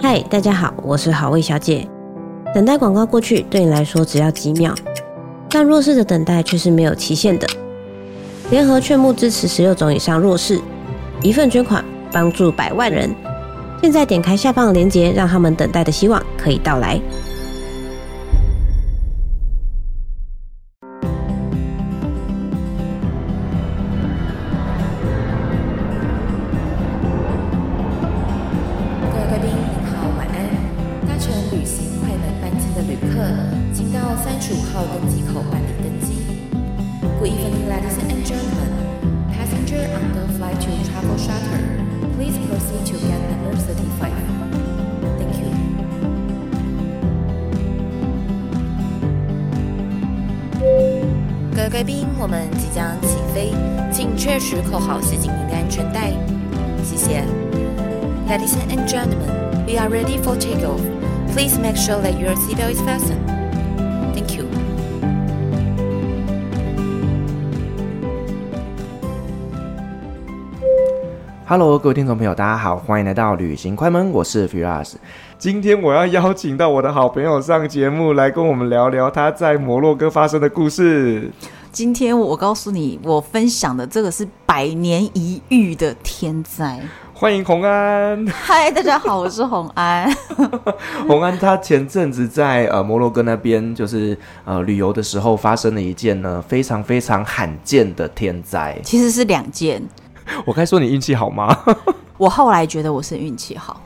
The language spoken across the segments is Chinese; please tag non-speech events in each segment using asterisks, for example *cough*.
嗨，大家好，我是好味小姐。等待广告过去，对你来说只要几秒，但弱势的等待却是没有期限的。联合劝募支持十六种以上弱势，一份捐款帮助百万人。现在点开下方的链接，让他们等待的希望可以到来。各位听众朋友，大家好，欢迎来到旅行快门，我是 Firas。今天我要邀请到我的好朋友上节目来跟我们聊聊他在摩洛哥发生的故事。今天我告诉你，我分享的这个是百年一遇的天灾。欢迎洪安。嗨，大家好，我是洪安。*laughs* 洪安他前阵子在呃摩洛哥那边，就是呃旅游的时候，发生了一件呢非常非常罕见的天灾。其实是两件。*laughs* 我该说你运气好吗？*laughs* 我后来觉得我是运气好。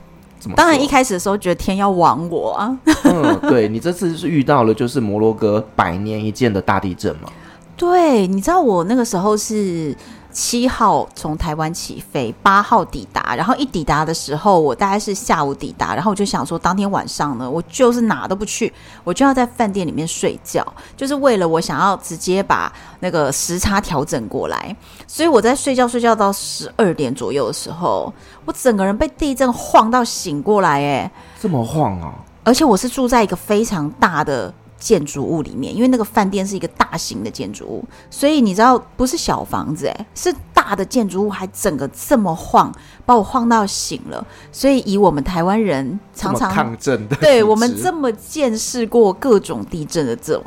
当然一开始的时候觉得天要亡我啊。嗯，对，你这次是遇到了就是摩洛哥百年一见的大地震嘛？对，你知道我那个时候是七号从台湾起飞，八号抵达，然后一抵达的时候，我大概是下午抵达，然后我就想说，当天晚上呢，我就是哪都不去，我就要在饭店里面睡觉，就是为了我想要直接把那个时差调整过来，所以我在睡觉睡觉到十二点左右的时候，我整个人被地震晃到醒过来，哎，这么晃啊！而且我是住在一个非常大的。建筑物里面，因为那个饭店是一个大型的建筑物，所以你知道不是小房子诶，是大的建筑物，还整个这么晃，把我晃到醒了。所以以我们台湾人常常抗震的，对我们这么见识过各种地震的这种，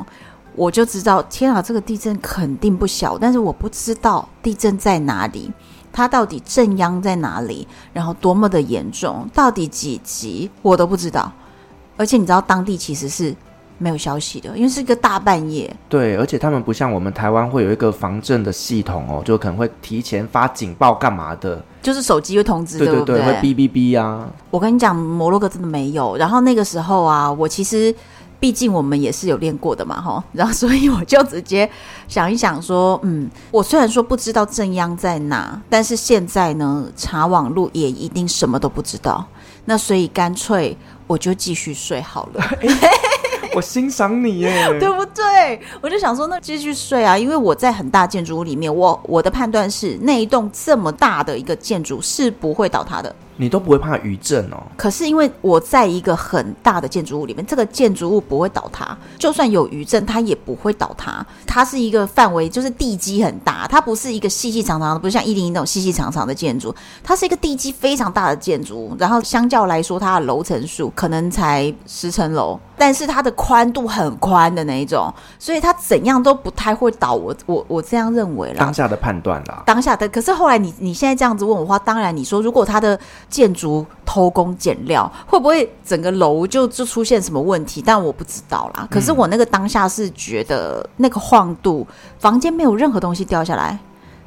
我就知道天啊，这个地震肯定不小。但是我不知道地震在哪里，它到底震央在哪里，然后多么的严重，到底几级，我都不知道。而且你知道当地其实是。没有消息的，因为是一个大半夜。对，而且他们不像我们台湾会有一个防震的系统哦，就可能会提前发警报干嘛的，就是手机会通知，对对？会哔哔哔啊。我跟你讲，摩洛哥真的没有。然后那个时候啊，我其实毕竟我们也是有练过的嘛，哈。*laughs* 然后所以我就直接想一想说，嗯，我虽然说不知道正央在哪，但是现在呢，查网路也一定什么都不知道。那所以干脆我就继续睡好了。*laughs* 我欣赏你耶，*laughs* 对不对？我就想说，那继续睡啊，因为我在很大建筑物里面，我我的判断是，那一栋这么大的一个建筑是不会倒塌的。你都不会怕余震哦？可是因为我在一个很大的建筑物里面，这个建筑物不会倒塌，就算有余震，它也不会倒塌。它是一个范围，就是地基很大，它不是一个细细长长的，不是像一零一那种细细长长的建筑，它是一个地基非常大的建筑物。然后相较来说，它的楼层数可能才十层楼，但是它的宽度很宽的那一种，所以它怎样都不太会倒。我我我这样认为啦。当下的判断啦，当下的。可是后来你你现在这样子问我的话，当然你说如果它的建筑偷工减料，会不会整个楼就就出现什么问题？但我不知道啦。可是我那个当下是觉得那个晃度，房间没有任何东西掉下来，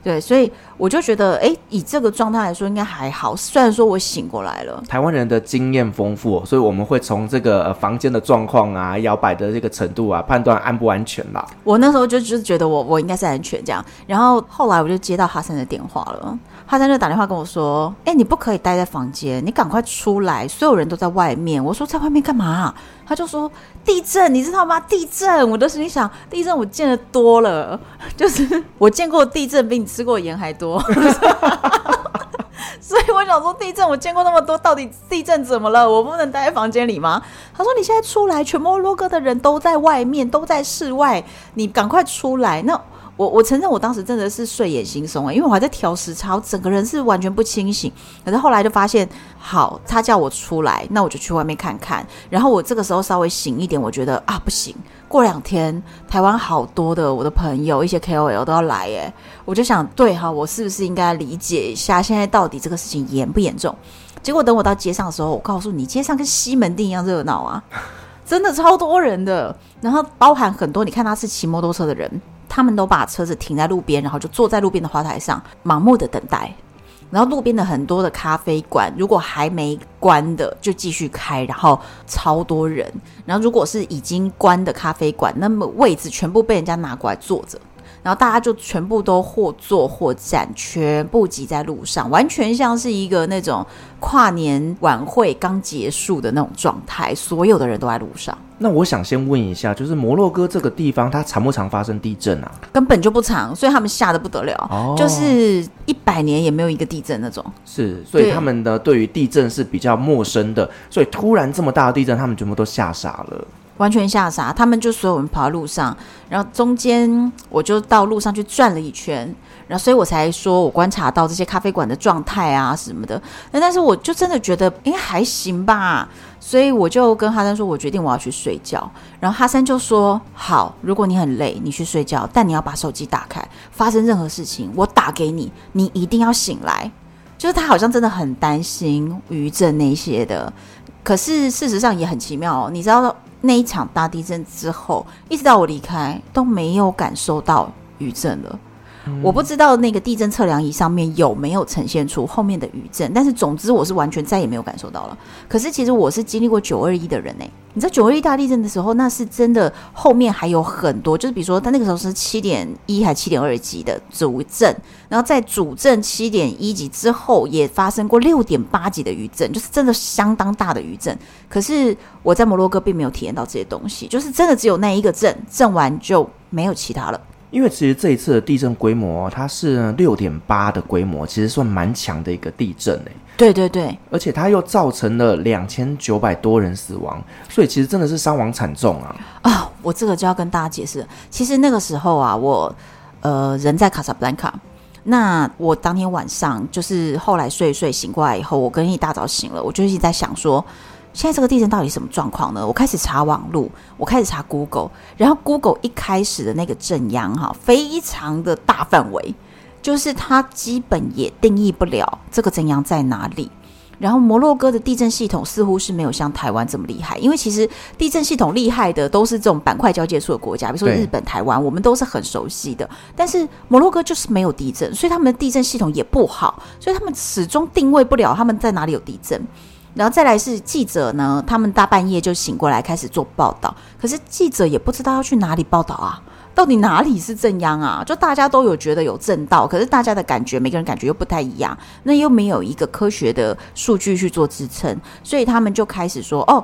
对，所以我就觉得，哎，以这个状态来说，应该还好。虽然说我醒过来了，台湾人的经验丰富，所以我们会从这个房间的状况啊、摇摆的这个程度啊，判断安不安全啦。我那时候就就是觉得我我应该是安全这样，然后后来我就接到哈森的电话了。哈森就打电话跟我说：“哎、你不可以待在房间，你赶快出来，所有人都在外面。”我说：“在外面干嘛？”他就说：“地震，你知道吗？地震！”我的心里想：“地震我见得多了，*laughs* 就是我见过地震比你吃过盐还多。*laughs* ”所以我想说，地震我见过那么多，到底地震怎么了？我不能待在房间里吗？他说：“你现在出来，全摩洛哥的人都在外面，都在室外，你赶快出来。”那。我我承认，我当时真的是睡眼惺忪啊，因为我还在调时差，我整个人是完全不清醒。可是后来就发现，好，他叫我出来，那我就去外面看看。然后我这个时候稍微醒一点，我觉得啊，不行，过两天台湾好多的我的朋友，一些 KOL 都要来，诶，我就想，对哈，我是不是应该理解一下现在到底这个事情严不严重？结果等我到街上的时候，我告诉你，街上跟西门町一样热闹啊，*laughs* 真的超多人的。然后包含很多，你看他是骑摩托车的人，他们都把车子停在路边，然后就坐在路边的花台上，盲目的等待。然后路边的很多的咖啡馆，如果还没关的，就继续开，然后超多人。然后如果是已经关的咖啡馆，那么位置全部被人家拿过来坐着。然后大家就全部都或坐或站，全部挤在路上，完全像是一个那种跨年晚会刚结束的那种状态，所有的人都在路上。那我想先问一下，就是摩洛哥这个地方，它常不常发生地震啊？根本就不常，所以他们吓得不得了，哦、就是一百年也没有一个地震那种。是，所以他们呢，对于地震是比较陌生的，所以突然这么大的地震，他们全部都吓傻了。完全吓傻，他们就所有人跑到路上，然后中间我就到路上去转了一圈，然后所以我才说我观察到这些咖啡馆的状态啊什么的，那但是我就真的觉得应该还行吧，所以我就跟哈森说，我决定我要去睡觉，然后哈森就说好，如果你很累，你去睡觉，但你要把手机打开，发生任何事情我打给你，你一定要醒来，就是他好像真的很担心余震那些的，可是事实上也很奇妙哦，你知道。那一场大地震之后，一直到我离开都没有感受到余震了。我不知道那个地震测量仪上面有没有呈现出后面的余震，但是总之我是完全再也没有感受到了。可是其实我是经历过九二一的人呢、你知道九二一大地震的时候，那是真的后面还有很多，就是比如说他那个时候是七点一还七点二级的主震，然后在主震七点一级之后也发生过六点八级的余震，就是真的相当大的余震。可是我在摩洛哥并没有体验到这些东西，就是真的只有那一个震，震完就没有其他了。因为其实这一次的地震规模，它是六点八的规模，其实算蛮强的一个地震诶。对对对，而且它又造成了两千九百多人死亡，所以其实真的是伤亡惨重啊！啊、哦，我这个就要跟大家解释，其实那个时候啊，我呃人在卡萨布兰卡，那我当天晚上就是后来睡一睡醒过来以后，我跟一大早醒了，我就一直在想说。现在这个地震到底什么状况呢？我开始查网路，我开始查 Google，然后 Google 一开始的那个震央哈，非常的大范围，就是它基本也定义不了这个震央在哪里。然后摩洛哥的地震系统似乎是没有像台湾这么厉害，因为其实地震系统厉害的都是这种板块交界处的国家，比如说日本、台湾，我们都是很熟悉的。但是摩洛哥就是没有地震，所以他们的地震系统也不好，所以他们始终定位不了他们在哪里有地震。然后再来是记者呢，他们大半夜就醒过来开始做报道，可是记者也不知道要去哪里报道啊，到底哪里是正央啊？就大家都有觉得有正道，可是大家的感觉，每个人感觉又不太一样，那又没有一个科学的数据去做支撑，所以他们就开始说，哦，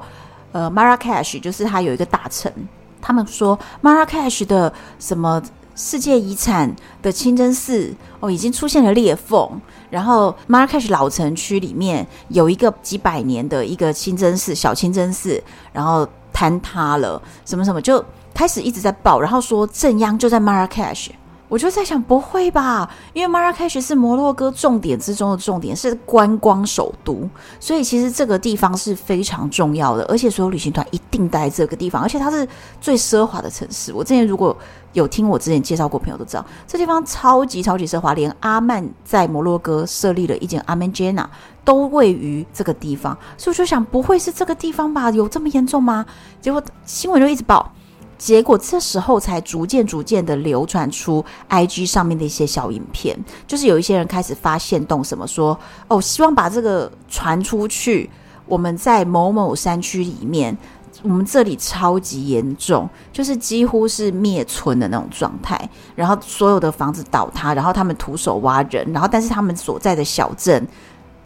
呃，Marrakesh 就是他有一个大臣，他们说 Marrakesh 的什么世界遗产的清真寺哦，已经出现了裂缝。然后，Marrakesh 老城区里面有一个几百年的一个清真寺，小清真寺，然后坍塌了，什么什么，就开始一直在报，然后说镇央就在 Marrakesh。我就在想，不会吧？因为 Marrakesh 是摩洛哥重点之中的重点，是观光首都，所以其实这个地方是非常重要的，而且所有旅行团一定待这个地方，而且它是最奢华的城市。我之前如果有听我之前介绍过朋友都知道，这地方超级超级奢华，连阿曼在摩洛哥设立了一间阿曼杰纳，都位于这个地方，所以我就想，不会是这个地方吧？有这么严重吗？结果新闻就一直报。结果这时候才逐渐逐渐的流传出 IG 上面的一些小影片，就是有一些人开始发现动什么说哦，希望把这个传出去。我们在某某山区里面，我们这里超级严重，就是几乎是灭村的那种状态。然后所有的房子倒塌，然后他们徒手挖人，然后但是他们所在的小镇，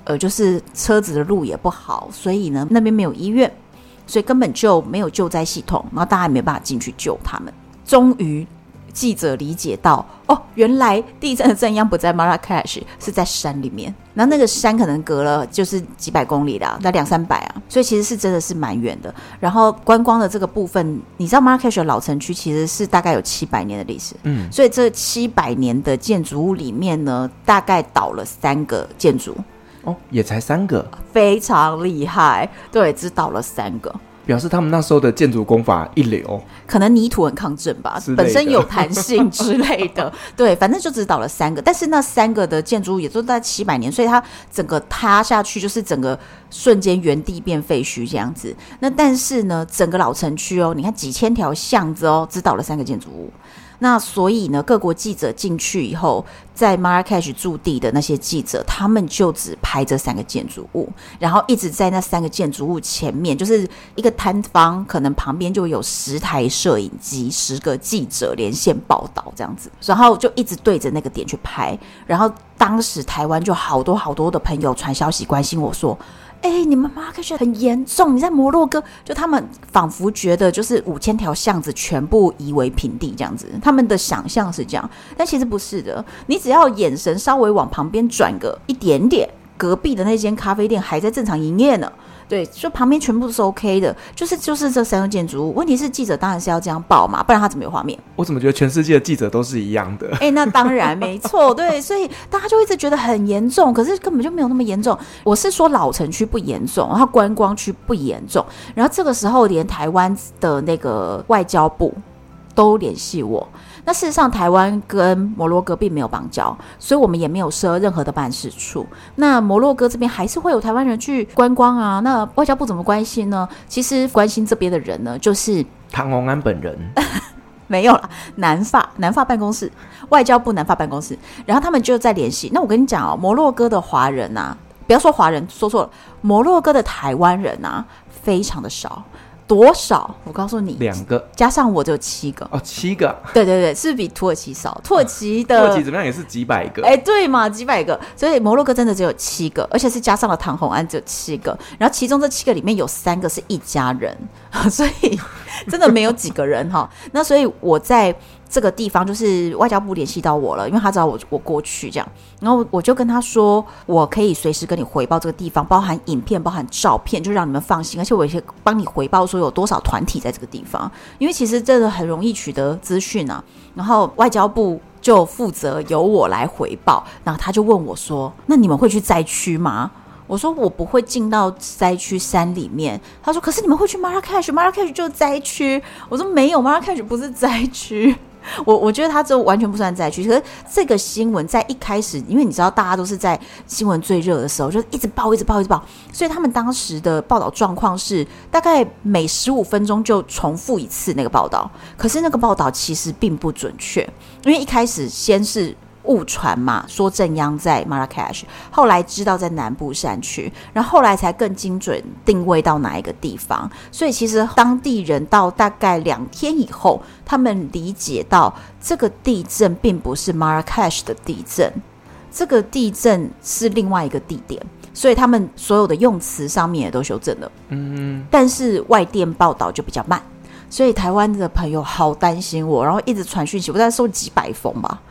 呃，就是车子的路也不好，所以呢，那边没有医院。所以根本就没有救灾系统，然后大家也没办法进去救他们。终于，记者理解到，哦，原来地震的震央不在 Marrakesh，是在山里面。然后那个山可能隔了就是几百公里啦，*laughs* 那两三百啊，所以其实是真的是蛮远的。然后观光的这个部分，你知道 Marrakesh 的老城区其实是大概有七百年的历史，嗯，所以这七百年的建筑物里面呢，大概倒了三个建筑。哦，也才三个，非常厉害。对，只倒了三个。表示他们那时候的建筑工法一流，可能泥土很抗震吧，本身有弹性之类的。*laughs* 对，反正就只倒了三个，但是那三个的建筑物也都在七百年，所以它整个塌下去就是整个瞬间原地变废墟这样子。那但是呢，整个老城区哦，你看几千条巷子哦，只倒了三个建筑物。那所以呢，各国记者进去以后，在 Marrakech 驻地的那些记者，他们就只拍这三个建筑物，然后一直在那三个建筑物前面，就是一个摊方，可能旁边就有十台摄影机，十个记者连线报道这样子，然后就一直对着那个点去拍。然后当时台湾就好多好多的朋友传消息关心我说。哎、你们马拉喀什很严重，你在摩洛哥，就他们仿佛觉得就是五千条巷子全部夷为平地这样子，他们的想象是这样，但其实不是的。你只要眼神稍微往旁边转个一点点，隔壁的那间咖啡店还在正常营业呢。对，就旁边全部都是 OK 的，就是就是这三个建筑物。问题是记者当然是要这样报嘛，不然他怎么有画面？我怎么觉得全世界的记者都是一样的？哎，*laughs* 那当然没错，对，所以大家就一直觉得很严重，可是根本就没有那么严重。我是说老城区不严重，然后观光区不严重，然后这个时候连台湾的那个外交部都联系我。那事实上，台湾跟摩洛哥并没有邦交，所以我们也没有设任何的办事处。那摩洛哥这边还是会有台湾人去观光啊。那外交部怎么关心呢？其实关心这边的人呢，就是唐宏安本人，*laughs* 没有了。南法南法办公室，外交部南法办公室，然后他们就在联系。那我跟你讲哦，摩洛哥的华人啊，不要说华人，说错了，摩洛哥的台湾人啊，非常的少。多少？我告诉你，两个加上我就有七个哦，七个。对对对，是比土耳其少？土耳其的土耳其怎么样也是几百个。哎，对嘛，几百个。所以摩洛哥真的只有七个，而且是加上了唐红安只有七个。然后其中这七个里面有三个是一家人，*laughs* 所以真的没有几个人哈。那所以我在。这个地方就是外交部联系到我了，因为他知道我我过去这样，然后我就跟他说，我可以随时跟你回报这个地方，包含影片、包含照片，就让你们放心。而且我也帮你回报说有多少团体在这个地方，因为其实真的很容易取得资讯啊。然后外交部就负责由我来回报，然后他就问我说：“那你们会去灾区吗？”我说：“我不会进到灾区山里面。”他说：“可是你们会去马拉喀什，马拉喀什就是灾区。”我说：“没有，马拉喀什不是灾区。”我我觉得他这完全不算灾区，可是这个新闻在一开始，因为你知道大家都是在新闻最热的时候，就一直报，一直报，一直报，所以他们当时的报道状况是大概每十五分钟就重复一次那个报道，可是那个报道其实并不准确，因为一开始先是。误传嘛，说正央在马拉喀什，后来知道在南部山区，然后后来才更精准定位到哪一个地方。所以其实当地人到大概两天以后，他们理解到这个地震并不是马拉喀什的地震，这个地震是另外一个地点，所以他们所有的用词上面也都修正了。嗯，但是外电报道就比较慢，所以台湾的朋友好担心我，然后一直传讯息，我在收几百封吧。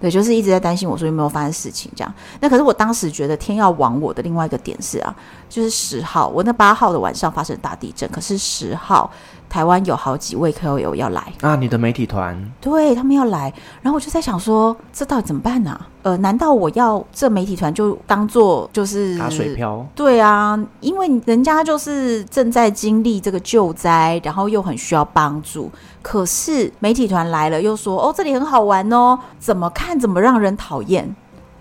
对，就是一直在担心我说有没有发生事情这样。那可是我当时觉得天要亡我的另外一个点是啊，就是十号，我那八号的晚上发生大地震，可是十号。台湾有好几位 KOL 要来啊！你的媒体团，对他们要来，然后我就在想说，这到底怎么办呢、啊？呃，难道我要这媒体团就当做就是打水漂？对啊，因为人家就是正在经历这个救灾，然后又很需要帮助。可是媒体团来了，又说哦，这里很好玩哦，怎么看怎么让人讨厌，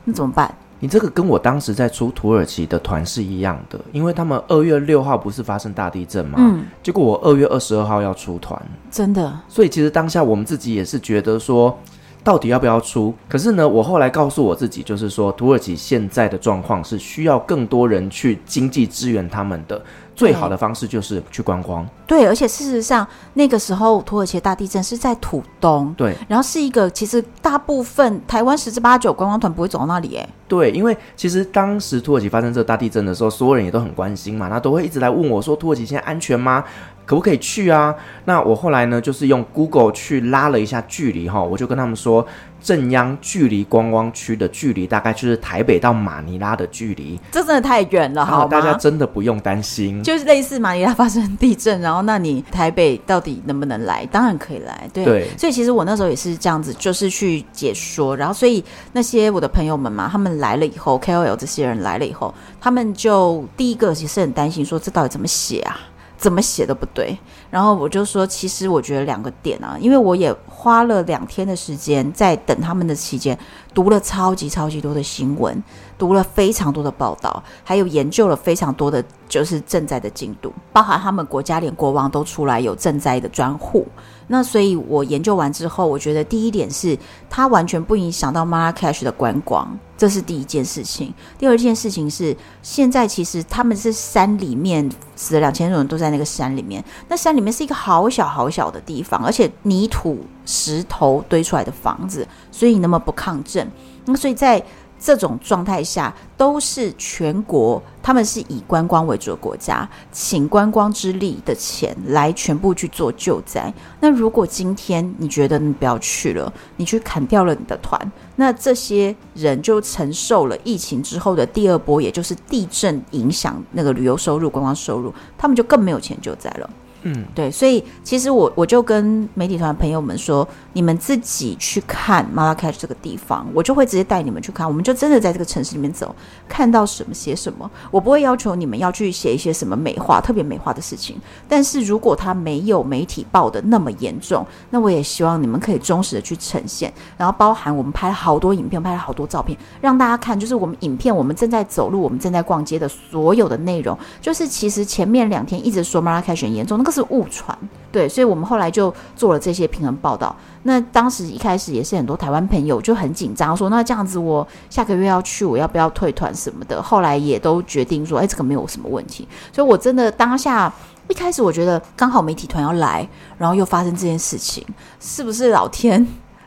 那怎么办？你这个跟我当时在出土耳其的团是一样的，因为他们二月六号不是发生大地震吗？嗯，结果我二月二十二号要出团，真的。所以其实当下我们自己也是觉得说，到底要不要出？可是呢，我后来告诉我自己，就是说土耳其现在的状况是需要更多人去经济支援他们的。最好的方式就是去观光。对，而且事实上，那个时候土耳其大地震是在土东，对，然后是一个其实大部分台湾十之八九观光团不会走到那里，哎，对，因为其实当时土耳其发生这个大地震的时候，所有人也都很关心嘛，那都会一直来问我说，土耳其现在安全吗？可不可以去啊？那我后来呢，就是用 Google 去拉了一下距离哈，我就跟他们说，震央距离观光区的距离大概就是台北到马尼拉的距离，这真的太远了，好吗？大家真的不用担心，就是类似马尼拉发生地震，然后那你台北到底能不能来？当然可以来，对。对，所以其实我那时候也是这样子，就是去解说，然后所以那些我的朋友们嘛，他们来了以后，KOL 这些人来了以后，他们就第一个其实很担心，说这到底怎么写啊？怎么写都不对，然后我就说，其实我觉得两个点啊，因为我也花了两天的时间在等他们的期间，读了超级超级多的新闻，读了非常多的报道，还有研究了非常多的，就是赈灾的进度，包含他们国家连国王都出来有赈灾的专户。那所以，我研究完之后，我觉得第一点是它完全不影响到 Marrakesh 的观光，这是第一件事情。第二件事情是，现在其实他们是山里面死了两千多人，都在那个山里面。那山里面是一个好小好小的地方，而且泥土石头堆出来的房子，所以那么不抗震。那么所以在这种状态下，都是全国，他们是以观光为主的国家，请观光之力的钱来全部去做救灾。那如果今天你觉得你不要去了，你去砍掉了你的团，那这些人就承受了疫情之后的第二波，也就是地震影响那个旅游收入、观光收入，他们就更没有钱救灾了。嗯，对，所以其实我我就跟媒体团朋友们说，你们自己去看马拉喀什这个地方，我就会直接带你们去看，我们就真的在这个城市里面走，看到什么写什么，我不会要求你们要去写一些什么美化、特别美化的事情。但是如果它没有媒体报的那么严重，那我也希望你们可以忠实的去呈现，然后包含我们拍了好多影片，拍了好多照片，让大家看，就是我们影片我们正在走路，我们正在逛街的所有的内容，就是其实前面两天一直说马拉喀什严重，那个。是误传，对，所以我们后来就做了这些平衡报道。那当时一开始也是很多台湾朋友就很紧张，说那这样子我下个月要去，我要不要退团什么的？后来也都决定说，哎，这个没有什么问题。所以我真的当下一开始我觉得刚好媒体团要来，然后又发生这件事情，是不是老天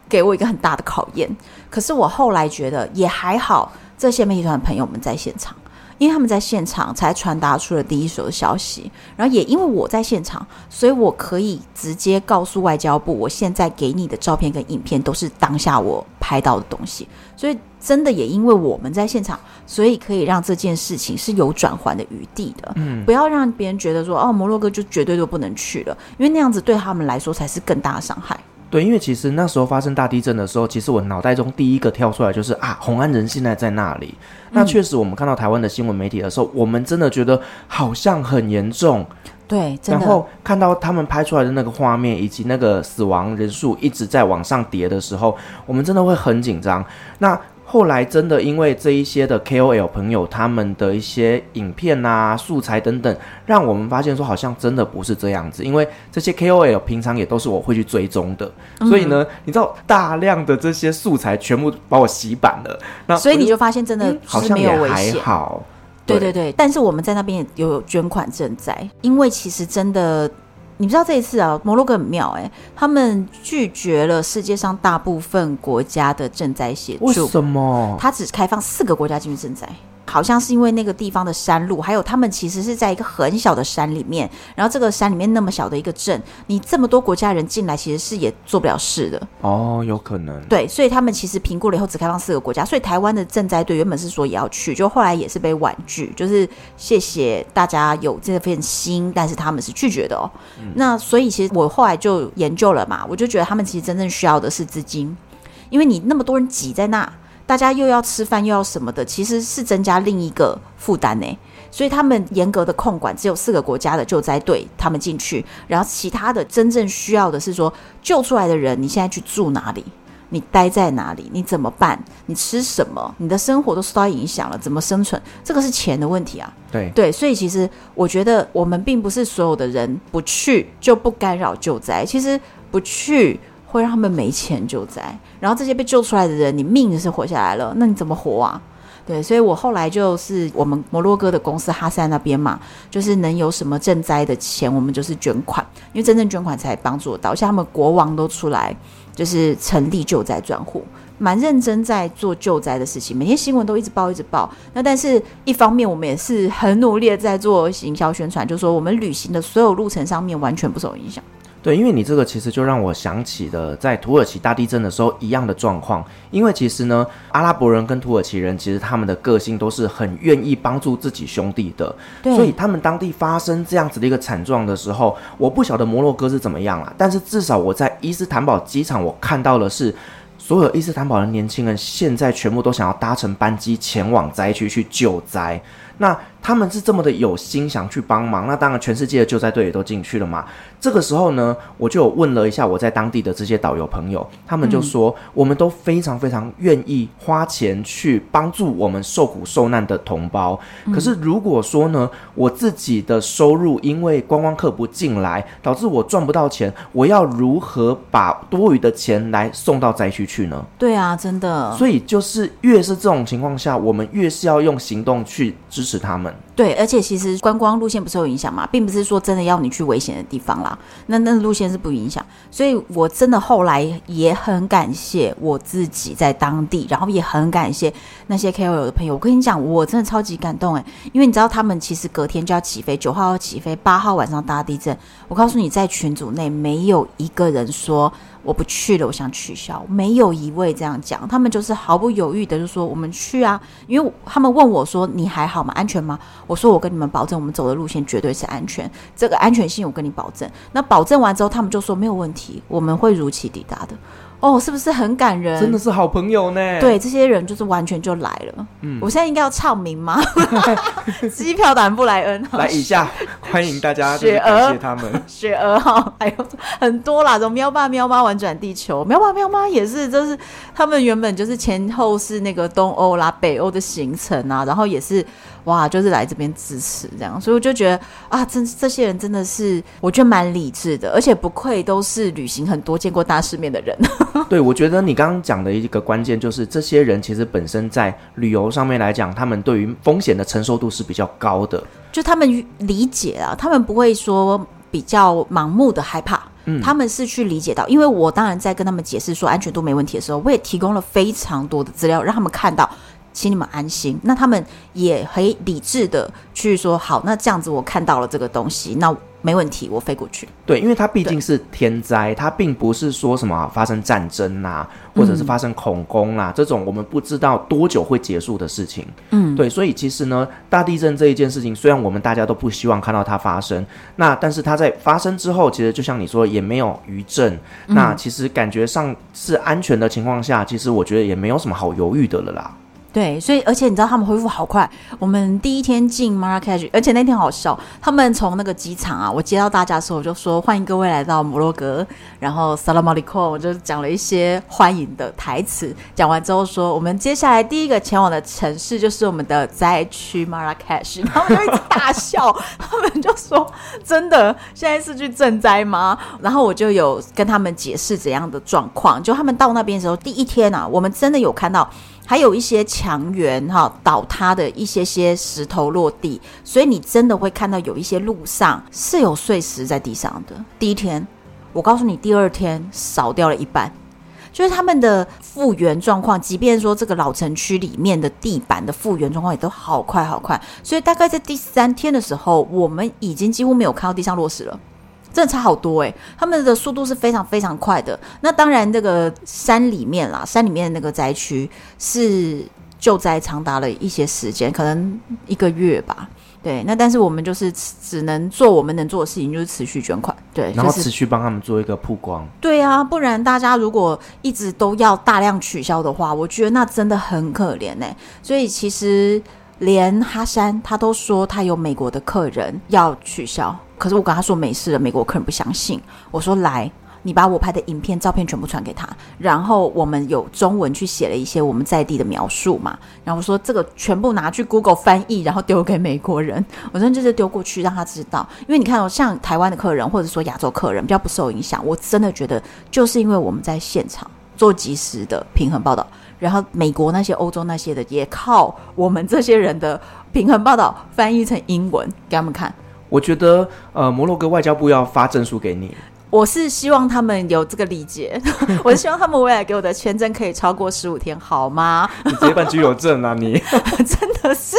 给我一个很大的考验？可是我后来觉得也还好，这些媒体团的朋友们在现场。因为他们在现场才传达出了第一手的消息，然后也因为我在现场，所以我可以直接告诉外交部，我现在给你的照片跟影片都是当下我拍到的东西。所以真的也因为我们在现场，所以可以让这件事情是有转圜的余地的。嗯，不要让别人觉得说哦，摩洛哥就绝对都不能去了，因为那样子对他们来说才是更大的伤害。对，因为其实那时候发生大地震的时候，其实我脑袋中第一个跳出来就是啊，红安人现在在那里。那确实，我们看到台湾的新闻媒体的时候，我们真的觉得好像很严重。对，然后看到他们拍出来的那个画面，以及那个死亡人数一直在往上叠的时候，我们真的会很紧张。那后来真的因为这一些的 KOL 朋友他们的一些影片啊、素材等等，让我们发现说好像真的不是这样子。因为这些 KOL 平常也都是我会去追踪的，嗯、所以呢，你知道大量的这些素材全部把我洗版了。那所以你就发现真的好像也还好。对对对，但是我们在那边也有捐款赈灾，因为其实真的。你知道这一次啊，摩洛哥很妙哎、欸，他们拒绝了世界上大部分国家的赈灾协助。为什么？他只开放四个国家进去赈灾。好像是因为那个地方的山路，还有他们其实是在一个很小的山里面，然后这个山里面那么小的一个镇，你这么多国家人进来，其实是也做不了事的。哦，有可能。对，所以他们其实评估了以后，只开放四个国家。所以台湾的赈灾队原本是说也要去，就后来也是被婉拒，就是谢谢大家有这份心，但是他们是拒绝的哦。嗯、那所以其实我后来就研究了嘛，我就觉得他们其实真正需要的是资金，因为你那么多人挤在那。大家又要吃饭又要什么的，其实是增加另一个负担呢。所以他们严格的控管，只有四个国家的救灾队他们进去，然后其他的真正需要的是说救出来的人，你现在去住哪里？你待在哪里？你怎么办？你吃什么？你的生活都受到影响了，怎么生存？这个是钱的问题啊。对对，所以其实我觉得我们并不是所有的人不去就不干扰救灾，其实不去。会让他们没钱救灾，然后这些被救出来的人，你命是活下来了，那你怎么活啊？对，所以我后来就是我们摩洛哥的公司哈塞那边嘛，就是能有什么赈灾的钱，我们就是捐款，因为真正捐款才帮助到。像他们国王都出来，就是成立救灾专户，蛮认真在做救灾的事情，每天新闻都一直报一直报。那但是一方面，我们也是很努力的在做行销宣传，就说我们旅行的所有路程上面完全不受影响。对，因为你这个其实就让我想起了在土耳其大地震的时候一样的状况。因为其实呢，阿拉伯人跟土耳其人其实他们的个性都是很愿意帮助自己兄弟的，对所以他们当地发生这样子的一个惨状的时候，我不晓得摩洛哥是怎么样啦，但是至少我在伊斯坦堡机场我看到的是，所有伊斯坦堡的年轻人现在全部都想要搭乘班机前往灾区去救灾。那他们是这么的有心想去帮忙，那当然全世界的救灾队也都进去了嘛。这个时候呢，我就有问了一下我在当地的这些导游朋友，他们就说，嗯、我们都非常非常愿意花钱去帮助我们受苦受难的同胞。嗯、可是如果说呢，我自己的收入因为观光客不进来，导致我赚不到钱，我要如何把多余的钱来送到灾区去呢？对啊，真的。所以就是越是这种情况下，我们越是要用行动去支持他们。对，而且其实观光路线不受影响嘛，并不是说真的要你去危险的地方啦。那那路线是不影响，所以我真的后来也很感谢我自己在当地，然后也很感谢那些 KOL 的朋友。我跟你讲，我真的超级感动诶，因为你知道他们其实隔天就要起飞，九号要起飞，八号晚上大地震。我告诉你，在群组内没有一个人说。我不去了，我想取消。没有一位这样讲，他们就是毫不犹豫的就说我们去啊，因为他们问我说你还好吗？安全吗？我说我跟你们保证，我们走的路线绝对是安全，这个安全性我跟你保证。那保证完之后，他们就说没有问题，我们会如期抵达的。哦，是不是很感人？真的是好朋友呢。对，这些人就是完全就来了。嗯，我现在应该要唱名吗？*laughs* 机票党布莱恩，来一下，欢迎大家，谢谢他们。雪儿哈，还有很多啦，什么喵爸喵妈玩转地球，喵爸喵妈也是，就是他们原本就是前后是那个东欧啦、北欧的行程啊，然后也是。哇，就是来这边支持这样，所以我就觉得啊，这这些人真的是，我觉得蛮理智的，而且不愧都是旅行很多、见过大世面的人。*laughs* 对，我觉得你刚刚讲的一个关键就是，这些人其实本身在旅游上面来讲，他们对于风险的承受度是比较高的，就他们理解啊，他们不会说比较盲目的害怕，嗯，他们是去理解到，因为我当然在跟他们解释说安全度没问题的时候，我也提供了非常多的资料，让他们看到。请你们安心，那他们也很理智的去说好，那这样子我看到了这个东西，那没问题，我飞过去。对，因为它毕竟是天灾，它并不是说什么发生战争呐、啊，或者是发生恐攻啊、嗯、这种我们不知道多久会结束的事情。嗯，对，所以其实呢，大地震这一件事情，虽然我们大家都不希望看到它发生，那但是它在发生之后，其实就像你说，也没有余震，嗯、那其实感觉上是安全的情况下，其实我觉得也没有什么好犹豫的了啦。对，所以而且你知道他们恢复好快。我们第一天进 Marrakech，而且那天好笑，他们从那个机场啊，我接到大家的时候，我就说欢迎各位来到摩洛哥，然后 Salam alikum，我就讲了一些欢迎的台词。讲完之后说，我们接下来第一个前往的城市就是我们的灾区 Marrakech，*laughs* 然后就一直大笑，他们就说真的，现在是去赈灾吗？然后我就有跟他们解释怎样的状况。就他们到那边的时候，第一天啊，我们真的有看到。还有一些墙垣哈倒塌的一些些石头落地，所以你真的会看到有一些路上是有碎石在地上的。第一天，我告诉你，第二天少掉了一半，就是他们的复原状况。即便说这个老城区里面的地板的复原状况也都好快好快，所以大概在第三天的时候，我们已经几乎没有看到地上落石了。真的差好多诶，他们的速度是非常非常快的。那当然，这个山里面啦，山里面的那个灾区是救灾长达了一些时间，可能一个月吧。对，那但是我们就是只能做我们能做的事情，就是持续捐款，对，然后持续帮他们做一个曝光。对啊，不然大家如果一直都要大量取消的话，我觉得那真的很可怜呢。所以其实连哈山他都说他有美国的客人要取消。可是我跟他说没事了，美国客人不相信。我说来，你把我拍的影片、照片全部传给他，然后我们有中文去写了一些我们在地的描述嘛。然后我说这个全部拿去 Google 翻译，然后丢给美国人。我真的就是丢过去让他知道，因为你看哦，像台湾的客人或者说亚洲客人比较不受影响。我真的觉得就是因为我们在现场做即时的平衡报道，然后美国那些、欧洲那些的也靠我们这些人的平衡报道翻译成英文给他们看。我觉得，呃，摩洛哥外交部要发证书给你。我是希望他们有这个理解，*laughs* 我是希望他们未来给我的签证可以超过十五天，好吗？*laughs* 你直接办居留证啊！你 *laughs* 真的是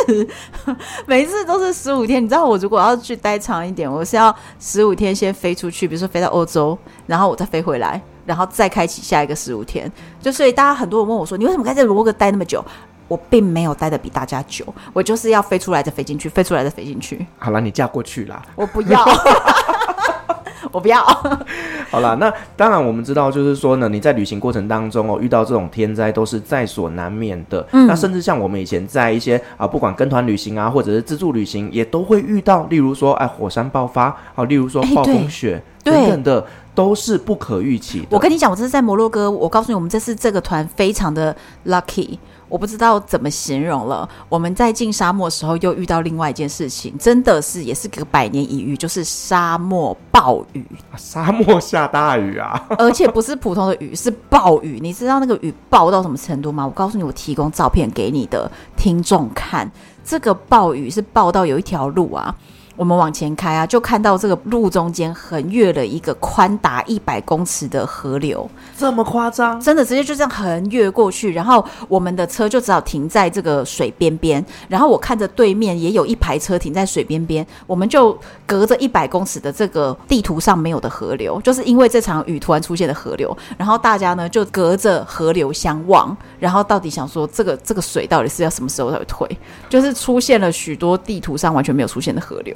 每一次都是十五天。你知道我如果要去待长一点，我是要十五天先飞出去，比如说飞到欧洲，然后我再飞回来，然后再开启下一个十五天。就所以大家很多人问我说，你为什么在这罗哥待那么久？我并没有待的比大家久，我就是要飞出来再飞进去，飞出来再飞进去。好了，你嫁过去啦。我不要。*laughs* 我不要。*laughs* 好了，那当然我们知道，就是说呢，你在旅行过程当中哦，遇到这种天灾都是在所难免的。嗯，那甚至像我们以前在一些啊，不管跟团旅行啊，或者是自助旅行，也都会遇到，例如说哎，火山爆发，好，例如说暴风雪等等的，都是不可预期的。我跟你讲，我这是在摩洛哥，我告诉你，我们这次这个团非常的 lucky。我不知道怎么形容了。我们在进沙漠的时候，又遇到另外一件事情，真的是也是个百年一遇，就是沙漠暴雨。*laughs* 沙漠下大雨啊！而且不是普通的雨，是暴雨。你知道那个雨暴到什么程度吗？我告诉你，我提供照片给你的听众看。这个暴雨是暴到有一条路啊。我们往前开啊，就看到这个路中间横越了一个宽达一百公尺的河流，这么夸张？真的直接就这样横越过去，然后我们的车就只好停在这个水边边。然后我看着对面也有一排车停在水边边，我们就隔着一百公尺的这个地图上没有的河流，就是因为这场雨突然出现的河流。然后大家呢就隔着河流相望，然后到底想说这个这个水到底是要什么时候才会退？就是出现了许多地图上完全没有出现的河流。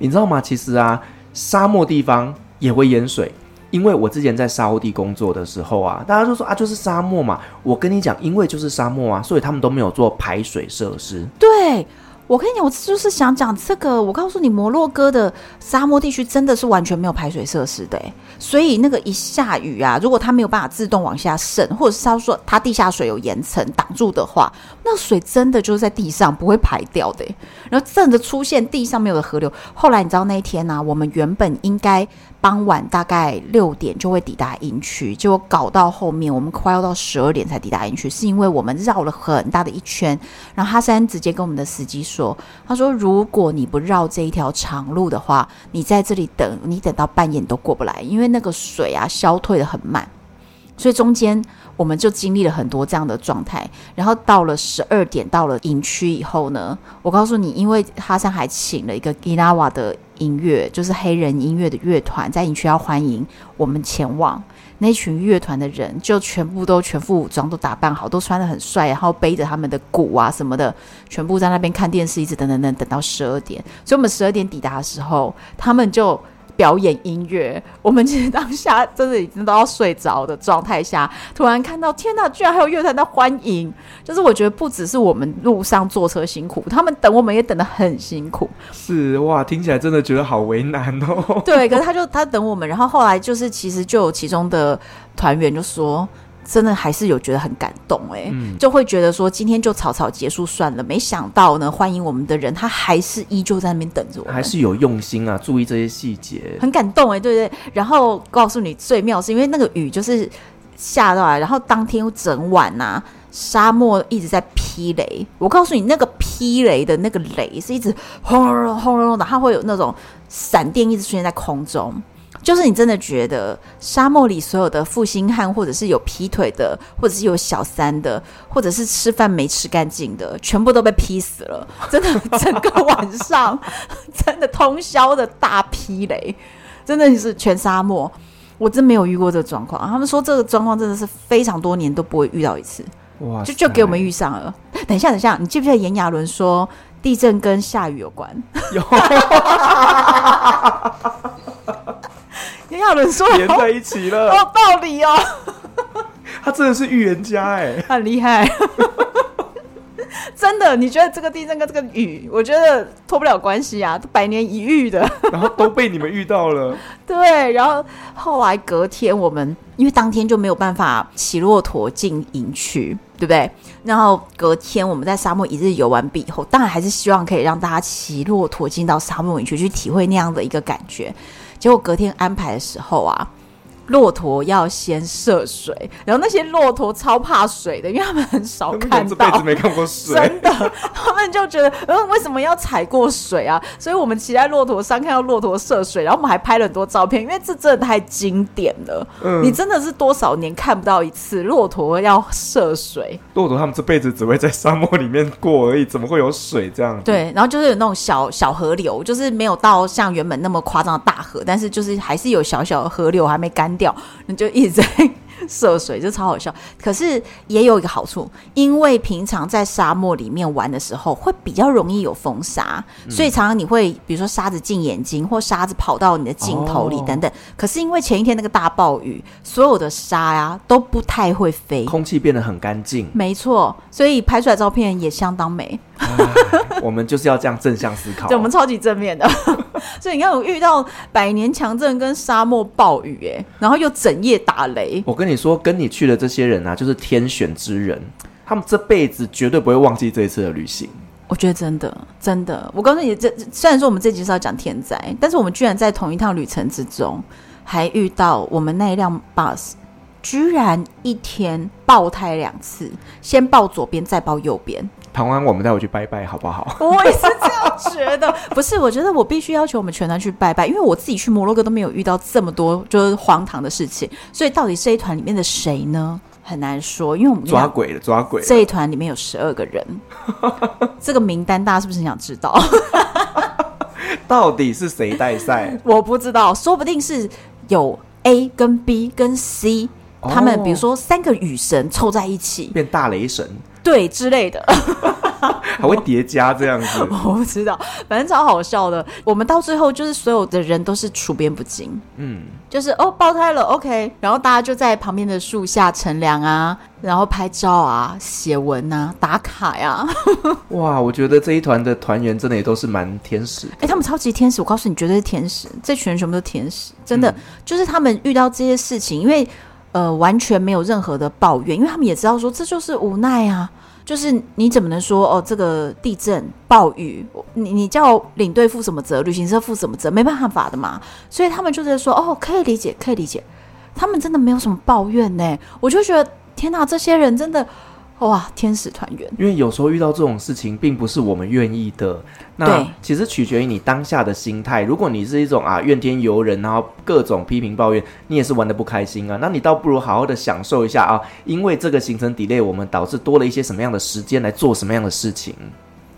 你知道吗？其实啊，沙漠地方也会淹水。因为我之前在沙地工作的时候啊，大家就说啊，就是沙漠嘛。我跟你讲，因为就是沙漠啊，所以他们都没有做排水设施。对。我跟你讲，我就是想讲这个。我告诉你，摩洛哥的沙漠地区真的是完全没有排水设施的，所以那个一下雨啊，如果它没有办法自动往下渗，或者是他说它地下水有岩层挡住的话，那水真的就是在地上不会排掉的。然后真的出现地上没有的河流。后来你知道那一天呢、我们原本应该。傍晚大概六点就会抵达营区，结果搞到后面我们快要到十二点才抵达营区，是因为我们绕了很大的一圈。然后哈山直接跟我们的司机说：“他说如果你不绕这一条长路的话，你在这里等，你等到半夜你都过不来，因为那个水啊消退得很慢。所以中间我们就经历了很多这样的状态。然后到了十二点到了营区以后呢，我告诉你，因为哈山还请了一个吉拉瓦的。”音乐就是黑人音乐的乐团，在营区要欢迎我们前往。那群乐团的人就全部都全副武装，都打扮好，都穿得很帅，然后背着他们的鼓啊什么的，全部在那边看电视，一直等等等等到十二点。所以我们十二点抵达的时候，他们就。表演音乐，我们其实当下真的已经都要睡着的状态下，突然看到，天哪，居然还有乐团在欢迎！就是我觉得不只是我们路上坐车辛苦，他们等我们也等得很辛苦。是哇，听起来真的觉得好为难哦。对，可是他就他等我们，然后后来就是其实就有其中的团员就说。真的还是有觉得很感动哎、欸，嗯、就会觉得说今天就草草结束算了。没想到呢，欢迎我们的人他还是依旧在那边等着我们，还是有用心啊，注意这些细节，很感动哎、欸，对不对？然后告诉你最妙是因为那个雨就是下到来，然后当天整晚呐、啊，沙漠一直在劈雷。我告诉你，那个劈雷的那个雷是一直轰隆隆轰隆隆的，它会有那种闪电一直出现在空中。就是你真的觉得沙漠里所有的负心汉，或者是有劈腿的，或者是有小三的，或者是吃饭没吃干净的，全部都被劈死了。真的，整个晚上 *laughs* 真的通宵的大劈雷，真的是全沙漠，我真没有遇过这个状况。他们说这个状况真的是非常多年都不会遇到一次，哇，就就给我们遇上了。等一下，等一下，你记不记得炎亚纶说地震跟下雨有关？有。炎亚纶说连在一起了，有道理哦。*laughs* 他真的是预言家哎，很厉害。*laughs* 真的，你觉得这个地震跟这个雨，我觉得脱不了关系啊，都百年一遇的。*laughs* 然后都被你们遇到了。对，然后后来隔天我们因为当天就没有办法骑骆驼进营区，对不对？然后隔天我们在沙漠一日游完毕以后，当然还是希望可以让大家骑骆驼进到沙漠营区去体会那样的一个感觉。结果隔天安排的时候啊，骆驼要先涉水，然后那些骆驼超怕水的，因为他们很少看到，这辈子没看过水，真的，他们就觉得，嗯，为什么要踩过水啊？所以我们骑在骆驼上看到骆驼涉水，然后我们还拍了很多照片，因为这真的太经典了。嗯，你真的是多少年看不到一次骆驼要涉水？骆驼他们这辈子只会在沙漠里面过而已，怎么会有水这样？对，然后就是有那种小小河流，就是没有到像原本那么夸张的大河，但是就是还是有小小的河流还没干掉，你就一直在。涉水就超好笑，可是也有一个好处，因为平常在沙漠里面玩的时候会比较容易有风沙，嗯、所以常常你会比如说沙子进眼睛，或沙子跑到你的镜头里等等。哦、可是因为前一天那个大暴雨，所有的沙呀、啊、都不太会飞，空气变得很干净。没错，所以拍出来照片也相当美。*laughs* 我们就是要这样正向思考，对，我们超级正面的。*laughs* 所以你看，我遇到百年强震跟沙漠暴雨，哎，然后又整夜打雷。我跟你说，跟你去的这些人啊，就是天选之人，他们这辈子绝对不会忘记这一次的旅行。我觉得真的，真的。我告诉你，这虽然说我们这集是要讲天灾，但是我们居然在同一趟旅程之中，还遇到我们那一辆 bus，居然一天爆胎两次，先爆左边，再爆右边。台湾，我们带我去拜拜好不好？*laughs* 我也是这样觉得。*laughs* 不是，我觉得我必须要求我们全团去拜拜，因为我自己去摩洛哥都没有遇到这么多就是荒唐的事情。所以到底这一团里面的谁呢？很难说，因为我们抓鬼了，抓鬼了。这一团里面有十二个人，*laughs* 这个名单大家是不是很想知道？到底是谁带赛？我不知道，说不定是有 A 跟 B 跟 C，他们比如说三个雨神凑在一起变大雷神。对之类的，*laughs* 还会叠加这样子，*laughs* 我不知道，反正超好笑的。我们到最后就是所有的人都是处变不惊，嗯，就是哦爆胎了，OK，然后大家就在旁边的树下乘凉啊，然后拍照啊、写文啊、打卡呀。*laughs* 哇，我觉得这一团的团员真的也都是蛮天使。哎，他们超级天使，我告诉你，绝对是天使。这群人全部都是天使，真的，嗯、就是他们遇到这些事情，因为。呃，完全没有任何的抱怨，因为他们也知道说这就是无奈啊，就是你怎么能说哦，这个地震、暴雨，你你叫领队负什么责，旅行社负什么责，没办法的嘛，所以他们就在说哦，可以理解，可以理解，他们真的没有什么抱怨呢，我就觉得天哪，这些人真的。哇，天使团员！因为有时候遇到这种事情，并不是我们愿意的。那其实取决于你当下的心态。如果你是一种啊怨天尤人，然后各种批评抱怨，你也是玩的不开心啊。那你倒不如好好的享受一下啊，因为这个行程 delay，我们导致多了一些什么样的时间来做什么样的事情。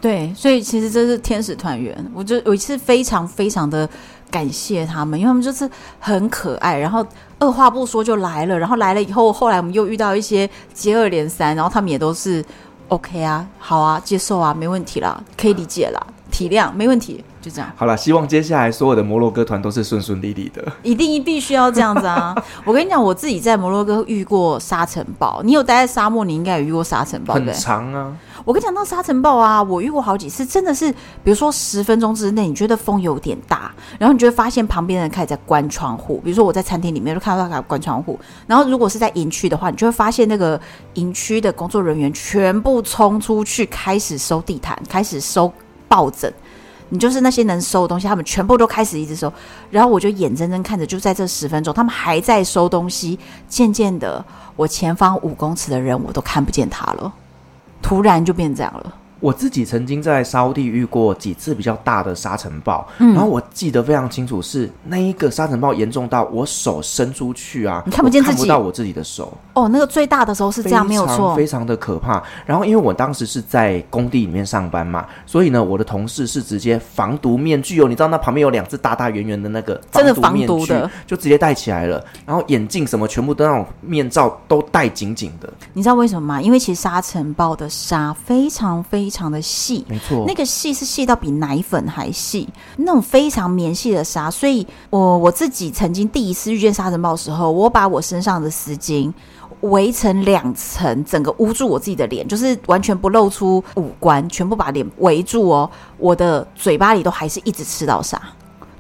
对，所以其实这是天使团员，我就有一次非常非常的感谢他们，因为他们就是很可爱，然后二话不说就来了，然后来了以后，后来我们又遇到一些接二连三，然后他们也都是 OK 啊，好啊，接受啊，没问题啦，可以理解啦，体谅，没问题，就这样。好了，希望接下来所有的摩洛哥团都是顺顺利利的，一定必须要这样子啊！*laughs* 我跟你讲，我自己在摩洛哥遇过沙尘暴，你有待在沙漠，你应该有遇过沙尘暴，很长啊。我跟你讲，那沙尘暴啊，我遇过好几次，真的是，比如说十分钟之内，你觉得风有点大，然后你就会发现旁边的人开始在关窗户。比如说我在餐厅里面就看到他关窗户，然后如果是在营区的话，你就会发现那个营区的工作人员全部冲出去开始收地毯，开始收抱枕。你就是那些能收的东西，他们全部都开始一直收，然后我就眼睁睁看着，就在这十分钟，他们还在收东西。渐渐的，我前方五公尺的人我都看不见他了。突然就变这样了。我自己曾经在沙乌地遇过几次比较大的沙尘暴，嗯、然后我记得非常清楚，是那一个沙尘暴严重到我手伸出去啊，你看不见自己，看不到我自己的手。哦，那个最大的时候是这样，没有错，非常的可怕。然后因为我当时是在工地里面上班嘛，所以呢，我的同事是直接防毒面具哦，你知道那旁边有两只大大圆圆的那个真的防毒的，就直接戴起来了。然后眼镜什么全部都那种面罩都戴紧紧的。你知道为什么吗？因为其实沙尘暴的沙非常非常的细。没错，那个细是细到比奶粉还细，那种非常绵细的沙。所以我我自己曾经第一次遇见沙尘暴的时候，我把我身上的丝巾围成两层，整个捂住我自己的脸，就是完全不露出五官，全部把脸围住哦。我的嘴巴里都还是一直吃到沙。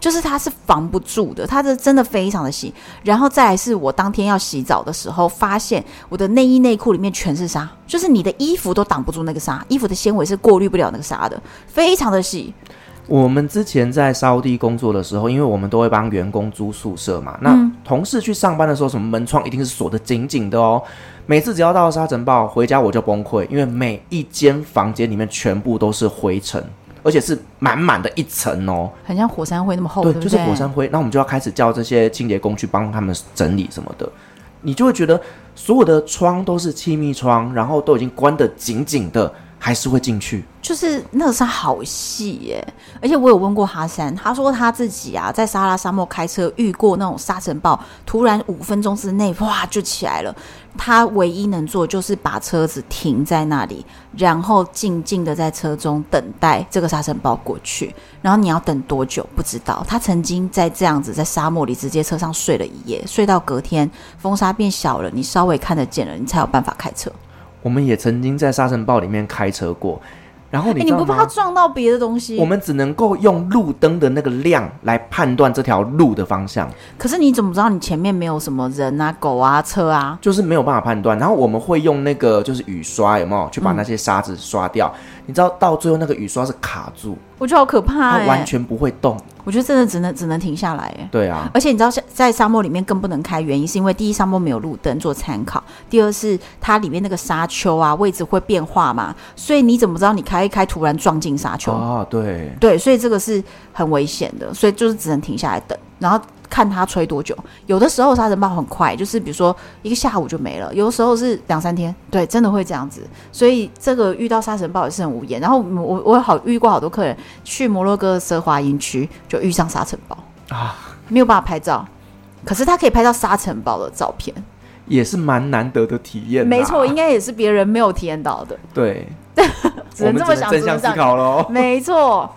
就是它是防不住的，它是真的非常的细。然后再来是我当天要洗澡的时候，发现我的内衣内裤里面全是沙，就是你的衣服都挡不住那个沙，衣服的纤维是过滤不了那个沙的，非常的细。我们之前在沙乌地工作的时候，因为我们都会帮员工租宿舍嘛，那同事去上班的时候，什么门窗一定是锁得紧紧的哦。每次只要到了沙尘暴，回家我就崩溃，因为每一间房间里面全部都是灰尘，而且是满满的一层哦，很像火山灰那么厚，对，对，就是火山灰。那我们就要开始叫这些清洁工去帮他们整理什么的，你就会觉得所有的窗都是气密窗，然后都已经关得紧紧的。还是会进去，就是那个沙好细耶，而且我有问过哈山，他说他自己啊，在撒拉沙漠开车遇过那种沙尘暴，突然五分钟之内哇就起来了。他唯一能做就是把车子停在那里，然后静静的在车中等待这个沙尘暴过去。然后你要等多久不知道。他曾经在这样子在沙漠里直接车上睡了一夜，睡到隔天风沙变小了，你稍微看得见了，你才有办法开车。我们也曾经在沙尘暴里面开车过，然后你、欸、你不怕撞到别的东西？我们只能够用路灯的那个亮来判断这条路的方向。可是你怎么知道你前面没有什么人啊、狗啊、车啊？就是没有办法判断。然后我们会用那个就是雨刷，有没有去把那些沙子刷掉？嗯、你知道到最后那个雨刷是卡住，我觉得好可怕、欸，它完全不会动。我觉得真的只能只能停下来哎。对啊，而且你知道在在沙漠里面更不能开，原因是因为第一沙漠没有路灯做参考，第二是它里面那个沙丘啊位置会变化嘛，所以你怎么知道你开一开突然撞进沙丘啊？对对，所以这个是很危险的，所以就是只能停下来等，然后。看它吹多久，有的时候沙尘暴很快，就是比如说一个下午就没了；有的时候是两三天，对，真的会这样子。所以这个遇到沙尘暴也是很无言。然后我我好遇过好多客人去摩洛哥奢华营区就遇上沙尘暴啊，没有办法拍照，可是他可以拍到沙尘暴的照片，也是蛮难得的体验。没错，应该也是别人没有体验到的。对，*laughs* 只能这么想，正向思考喽。没错。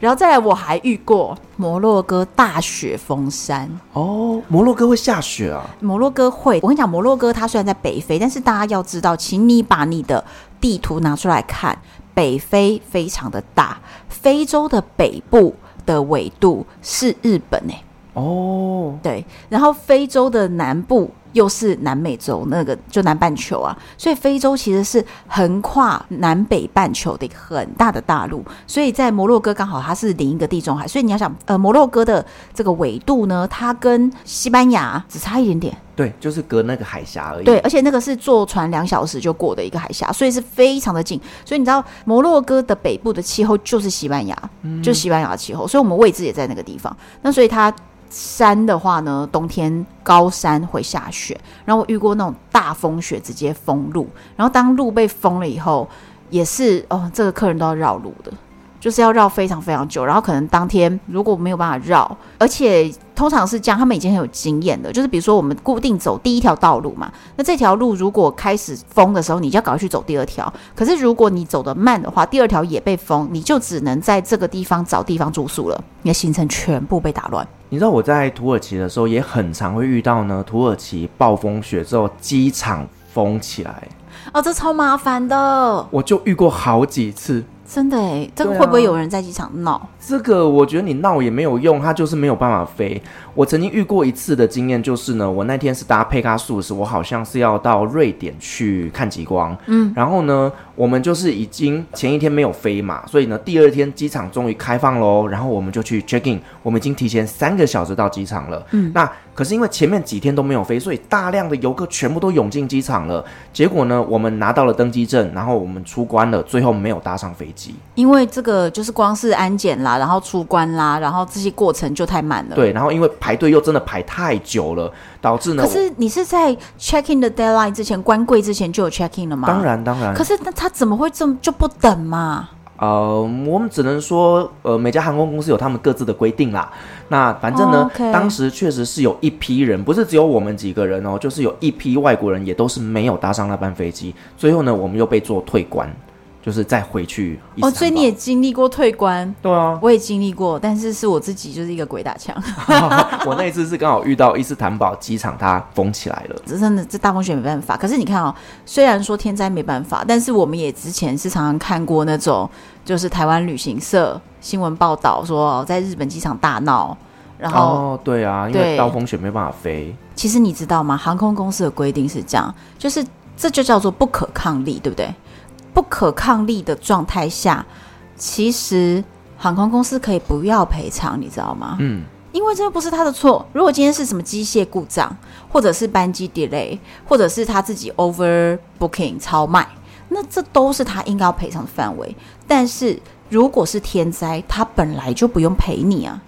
然后再来，我还遇过摩洛哥大雪封山哦。摩洛哥会下雪啊？摩洛哥会。我跟你讲，摩洛哥它虽然在北非，但是大家要知道，请你把你的地图拿出来看，北非非常的大，非洲的北部的纬度是日本哎、欸。哦，对，然后非洲的南部。又是南美洲那个就南半球啊，所以非洲其实是横跨南北半球的一个很大的大陆，所以在摩洛哥刚好它是临一个地中海，所以你要想，呃，摩洛哥的这个纬度呢，它跟西班牙只差一点点，对，就是隔那个海峡而已，对，而且那个是坐船两小时就过的一个海峡，所以是非常的近，所以你知道摩洛哥的北部的气候就是西班牙，嗯，就是西班牙的气候，所以我们位置也在那个地方，那所以它。山的话呢，冬天高山会下雪，然后我遇过那种大风雪，直接封路，然后当路被封了以后，也是哦，这个客人都要绕路的。就是要绕非常非常久，然后可能当天如果没有办法绕，而且通常是这样，他们已经很有经验的。就是比如说我们固定走第一条道路嘛，那这条路如果开始封的时候，你就要赶快去走第二条。可是如果你走得慢的话，第二条也被封，你就只能在这个地方找地方住宿了，你的行程全部被打乱。你知道我在土耳其的时候也很常会遇到呢，土耳其暴风雪之后机场封起来，哦，这超麻烦的，我就遇过好几次。真的哎，这个会不会有人在机场闹？啊，这个我觉得你闹也没有用，它就是没有办法飞。我曾经遇过一次的经验，就是呢，我那天是搭佩加素斯，我好像是要到瑞典去看极光，嗯，然后呢，我们就是已经前一天没有飞嘛，所以呢，第二天机场终于开放喽，然后我们就去 check in，我们已经提前三个小时到机场了，嗯，那可是因为前面几天都没有飞，所以大量的游客全部都涌进机场了，结果呢，我们拿到了登机证，然后我们出关了，最后没有搭上飞机，因为这个就是光是安检啦，然后出关啦，然后这些过程就太慢了，对，然后因为。排队又真的排太久了，导致呢。可是你是在 check in 的 deadline 之前关柜之前就有 check in 了吗？当然当然。可是那他怎么会这么就不等嘛？呃，我们只能说，呃，每家航空公司有他们各自的规定啦。那反正呢，oh. 当时确实是有一批人，不是只有我们几个人哦，就是有一批外国人也都是没有搭上那班飞机。最后呢，我们又被做退关。就是再回去哦，所以你也经历过退关？对啊，我也经历过，但是是我自己就是一个鬼打墙。*laughs* 我那一次是刚好遇到伊斯坦堡机场它封起来了，这真的这大风雪没办法。可是你看哦，虽然说天灾没办法，但是我们也之前是常常看过那种，就是台湾旅行社新闻报道说在日本机场大闹，然后哦对啊，因为暴风雪没办法飞。其实你知道吗？航空公司的规定是这样，就是这就叫做不可抗力，对不对？不可抗力的状态下，其实航空公司可以不要赔偿，你知道吗？嗯，因为这不是他的错。如果今天是什么机械故障，或者是班机 delay，或者是他自己 over booking 超卖，那这都是他应该要赔偿的范围。但是如果是天灾，他本来就不用赔你啊，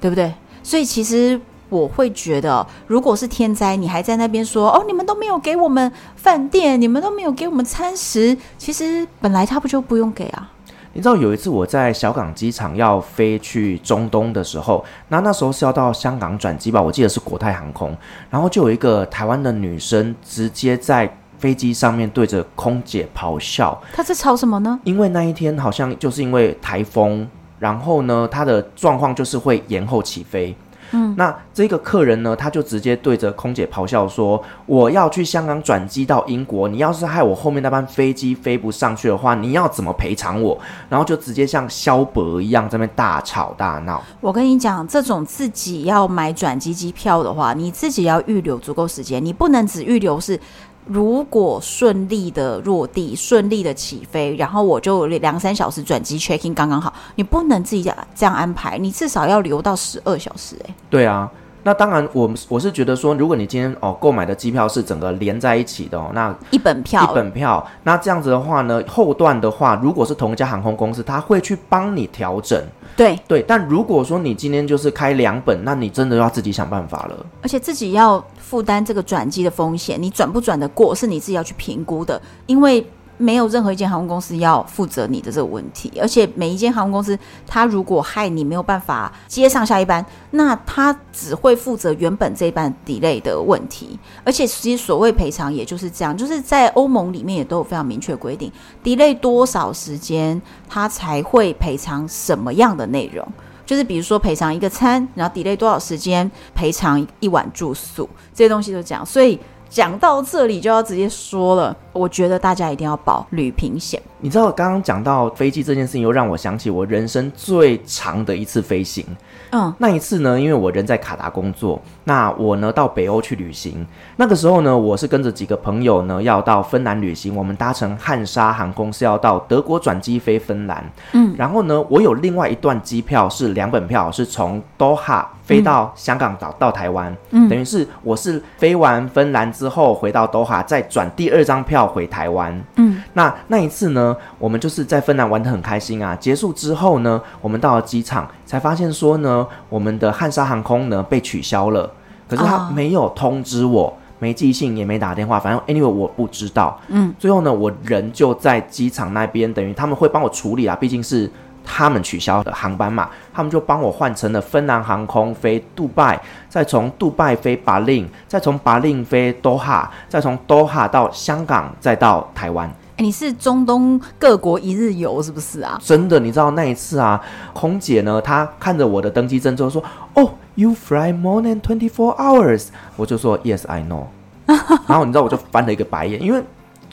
对不对？所以其实我会觉得，如果是天灾，你还在那边说哦，你们都没有给我们饭店，你们都没有给我们餐食，其实本来他不就不用给啊？你知道有一次我在小港机场要飞去中东的时候，那那时候是要到香港转机吧？我记得是国泰航空，然后就有一个台湾的女生直接在飞机上面对着空姐咆哮。她在吵什么呢？因为那一天好像就是因为台风，然后呢，她的状况就是会延后起飞。嗯，那这个客人呢，他就直接对着空姐咆哮说：“我要去香港转机到英国，你要是害我后面那班飞机飞不上去的话，你要怎么赔偿我？”然后就直接像萧伯一样在那边大吵大闹。我跟你讲，这种自己要买转机机票的话，你自己要预留足够时间，你不能只预留是。如果顺利的落地，顺利的起飞，然后我就两三小时转机 check in 刚刚好。你不能自己这样安排，你至少要留到十二小时欸。对啊。那当然我，我我是觉得说，如果你今天哦购买的机票是整个连在一起的哦，那一本票一本票，那这样子的话呢，后段的话，如果是同一家航空公司，他会去帮你调整。对对，但如果说你今天就是开两本，那你真的要自己想办法了，而且自己要负担这个转机的风险，你转不转得过是你自己要去评估的，因为。没有任何一间航空公司要负责你的这个问题，而且每一间航空公司，他如果害你没有办法接上下一班，那他只会负责原本这一班 delay 的问题。而且其实所谓赔偿也就是这样，就是在欧盟里面也都有非常明确规定，delay 多少时间，他才会赔偿什么样的内容。就是比如说赔偿一个餐，然后 delay 多少时间，赔偿一晚住宿，这些东西都讲。所以。讲到这里就要直接说了，我觉得大家一定要保旅平险。你知道刚刚讲到飞机这件事情，又让我想起我人生最长的一次飞行。嗯，那一次呢，因为我人在卡达工作，那我呢到北欧去旅行。那个时候呢，我是跟着几个朋友呢要到芬兰旅行。我们搭乘汉莎航空是要到德国转机飞芬兰。嗯，然后呢，我有另外一段机票是两本票，是从多哈飞到香港到到台湾。嗯，等于是我是飞完芬兰之后回到多哈，再转第二张票回台湾。嗯，那那一次呢，我们就是在芬兰玩得很开心啊。结束之后呢，我们到了机场才发现说呢，我们的汉莎航空呢被取消了。可是他没有通知我，没寄信也没打电话，反正 anyway 我不知道。嗯，最后呢，我人就在机场那边，等于他们会帮我处理啊，毕竟是他们取消的航班嘛，他们就帮我换成了芬兰航空飞杜拜，再从杜拜飞巴林，再从巴林飞多哈，再从多哈到香港，再到台湾。哎，你是中东各国一日游是不是啊？真的，你知道那一次啊，空姐呢，她看着我的登机证之后说：“哦，You fly more than twenty four hours。”我就说：“Yes, I know。” *laughs* 然后你知道我就翻了一个白眼，因为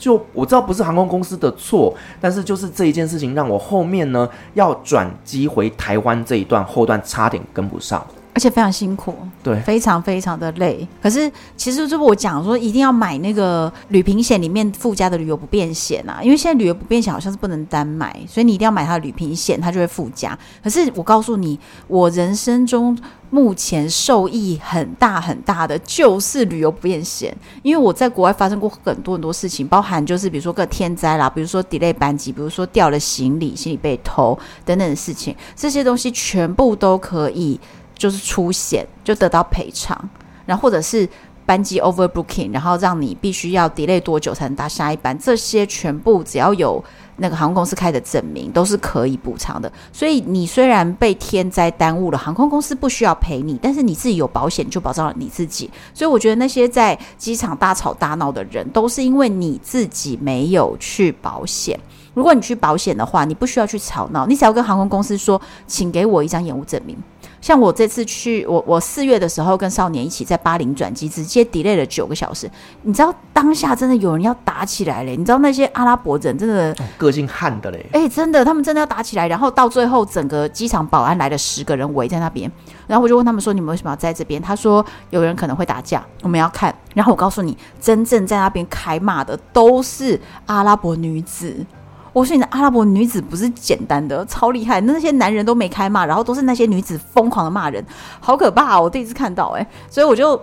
就我知道不是航空公司的错，但是就是这一件事情让我后面呢要转机回台湾这一段后段差点跟不上。而且非常辛苦，对，非常非常的累。可是其实就是我讲说，一定要买那个旅平险里面附加的旅游不便险啊，因为现在旅游不便险好像是不能单买，所以你一定要买它的旅平险，它就会附加。可是我告诉你，我人生中目前受益很大很大的就是旅游不便险，因为我在国外发生过很多很多事情，包含就是比如说个天灾啦，比如说 delay 班机，比如说掉了行李、行李被偷等等的事情，这些东西全部都可以。就是出险就得到赔偿，然后或者是班机 overbooking，然后让你必须要 delay 多久才能搭下一班，这些全部只要有那个航空公司开的证明，都是可以补偿的。所以你虽然被天灾耽误了，航空公司不需要赔你，但是你自己有保险就保障了你自己。所以我觉得那些在机场大吵大闹的人，都是因为你自己没有去保险。如果你去保险的话，你不需要去吵闹，你只要跟航空公司说，请给我一张延误证明。像我这次去，我我四月的时候跟少年一起在巴林转机，直接 delay 了九个小时。你知道当下真的有人要打起来嘞！你知道那些阿拉伯人真的个性悍的嘞，哎，真的，他们真的要打起来。然后到最后，整个机场保安来了十个人围在那边，然后我就问他们说：“你们为什么要在这边？”他说：“有人可能会打架，我们要看。”然后我告诉你，真正在那边开骂的都是阿拉伯女子。我说你的阿拉伯女子不是简单的，超厉害，那些男人都没开骂，然后都是那些女子疯狂的骂人，好可怕、哦！我第一次看到、欸，哎，所以我就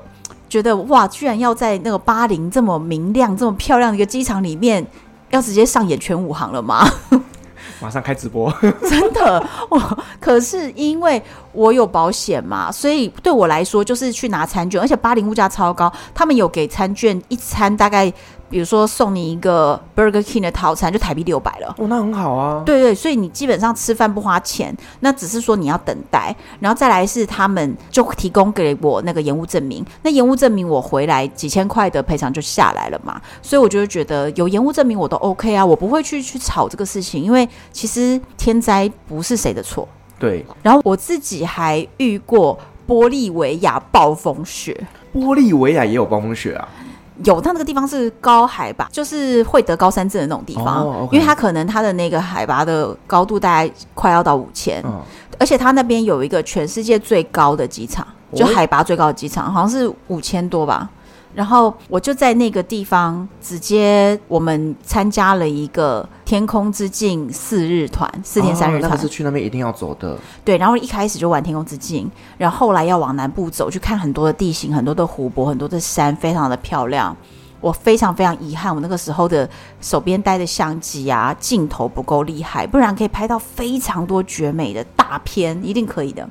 觉得哇，居然要在那个巴林这么明亮、这么漂亮的一个机场里面，要直接上演全武行了吗？马上开直播，*laughs* 真的我！可是因为我有保险嘛，所以对我来说就是去拿餐券，而且巴林物价超高，他们有给餐券，一餐大概。比如说送你一个 Burger King 的套餐，就台币六百了。哦，那很好啊。对对，所以你基本上吃饭不花钱，那只是说你要等待，然后再来是他们就提供给我那个延误证明。那延误证明我回来几千块的赔偿就下来了嘛。所以我就觉得有延误证明我都 OK 啊，我不会去去吵这个事情，因为其实天灾不是谁的错。对。然后我自己还遇过玻利维亚暴风雪。玻利维亚也有暴风雪啊？有，它那个地方是高海拔，就是会得高山症的那种地方，oh, okay. 因为它可能它的那个海拔的高度大概快要到五千，嗯，而且它那边有一个全世界最高的机场，就海拔最高的机场，好像是五千多吧。然后我就在那个地方直接，我们参加了一个天空之境四日团，四天三日团。那个是去那边一定要走的。对，然后一开始就玩天空之境，然后后来要往南部走，去看很多的地形，很多的湖泊，很多的山，非常的漂亮。我非常非常遗憾，我那个时候的手边带的相机啊，镜头不够厉害，不然可以拍到非常多绝美的大片，一定可以的。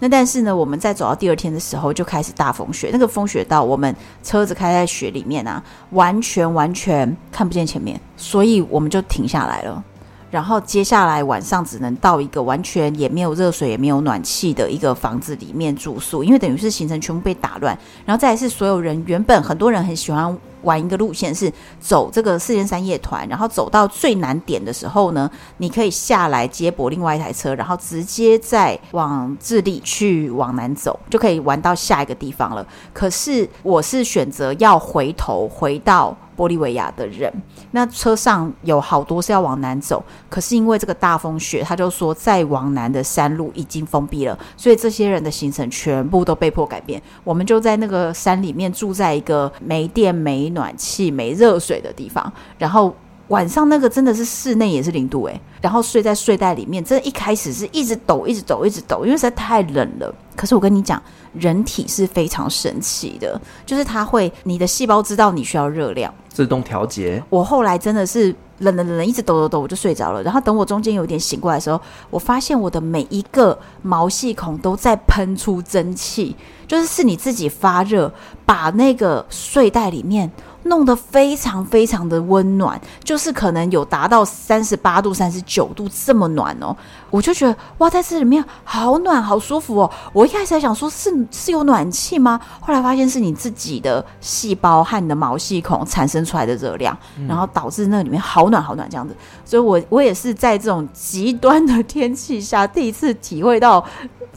那但是呢，我们在走到第二天的时候就开始大风雪，那个风雪到我们车子开在雪里面啊，完全完全看不见前面，所以我们就停下来了。然后接下来晚上只能到一个完全也没有热水也没有暖气的一个房子里面住宿，因为等于是行程全部被打乱。然后再是所有人原本很多人很喜欢。玩一个路线是走这个四天三夜团，然后走到最难点的时候呢，你可以下来接驳另外一台车，然后直接再往智利去往南走，就可以玩到下一个地方了。可是我是选择要回头回到。玻利维亚的人，那车上有好多是要往南走，可是因为这个大风雪，他就说再往南的山路已经封闭了，所以这些人的行程全部都被迫改变。我们就在那个山里面住在一个没电、没暖气、没热水的地方，然后晚上那个真的是室内也是零度诶，然后睡在睡袋里面，真的一开始是一直抖、一直抖、一直抖，因为实在太冷了。可是我跟你讲，人体是非常神奇的，就是它会，你的细胞知道你需要热量。自动调节。我后来真的是冷冷冷冷，一直抖抖抖，我就睡着了。然后等我中间有点醒过来的时候，我发现我的每一个毛细孔都在喷出蒸汽，就是是你自己发热，把那个睡袋里面。弄得非常非常的温暖，就是可能有达到三十八度、三十九度这么暖哦，我就觉得哇，在这里面好暖、好舒服哦。我一开始还想说是是有暖气吗？后来发现是你自己的细胞和你的毛细孔产生出来的热量，然后导致那里面好暖好暖这样子。所以我我也是在这种极端的天气下第一次体会到。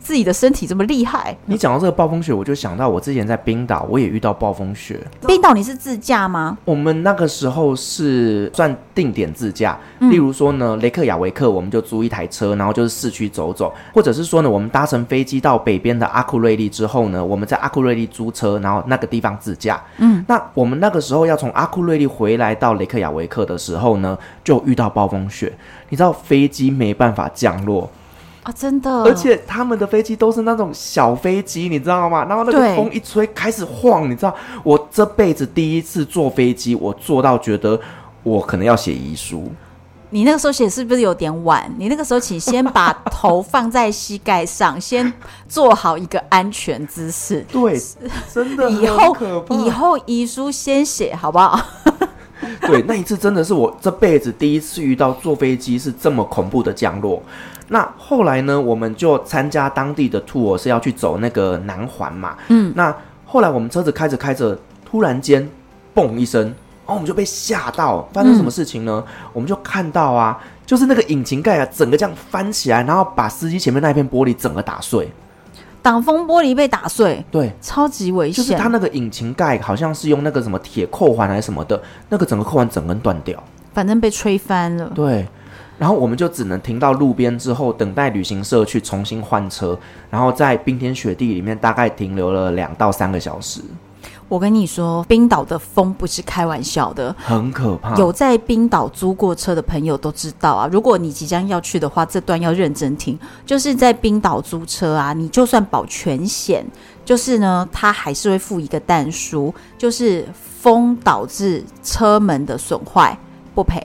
自己的身体这么厉害，你讲到这个暴风雪，我就想到我之前在冰岛，我也遇到暴风雪。冰岛你是自驾吗？我们那个时候是算定点自驾，例如说呢，雷克雅维克，我们就租一台车，然后就是市区走走，或者是说呢，我们搭乘飞机到北边的阿库瑞利之后呢，我们在阿库瑞利租车，然后那个地方自驾。嗯，那我们那个时候要从阿库瑞利回来到雷克雅维克的时候呢，就遇到暴风雪，你知道飞机没办法降落。啊，真的！而且他们的飞机都是那种小飞机，你知道吗？然后那个风一吹，开始晃，你知道？我这辈子第一次坐飞机，我坐到觉得我可能要写遗书。你那个时候写是不是有点晚？你那个时候请先把头放在膝盖上，先做好一个安全姿势。对，真的以后以后遗书先写，好不好？*laughs* 对，那一次真的是我这辈子第一次遇到坐飞机是这么恐怖的降落。那后来呢，我们就参加当地的 tour，是要去走那个南环嘛。嗯，那后来我们车子开着开着，突然间，嘣一声，然后我们就被吓到，发生什么事情呢？嗯，我们就看到啊，就是那个引擎盖啊，整个这样翻起来，然后把司机前面那一片玻璃整个打碎，挡风玻璃被打碎，对，超级危险。就是它那个引擎盖好像是用那个什么铁扣环还是什么的，那个整个扣环整根断掉，反正被吹翻了。对。然后我们就只能停到路边，之后等待旅行社去重新换车，然后在冰天雪地里面大概停留了两到三个小时。我跟你说，冰岛的风不是开玩笑的，很可怕。有在冰岛租过车的朋友都知道啊。如果你即将要去的话，这段要认真听。就是在冰岛租车啊，你就算保全险，就是呢，他还是会附一个但书，就是风导致车门的损坏不赔。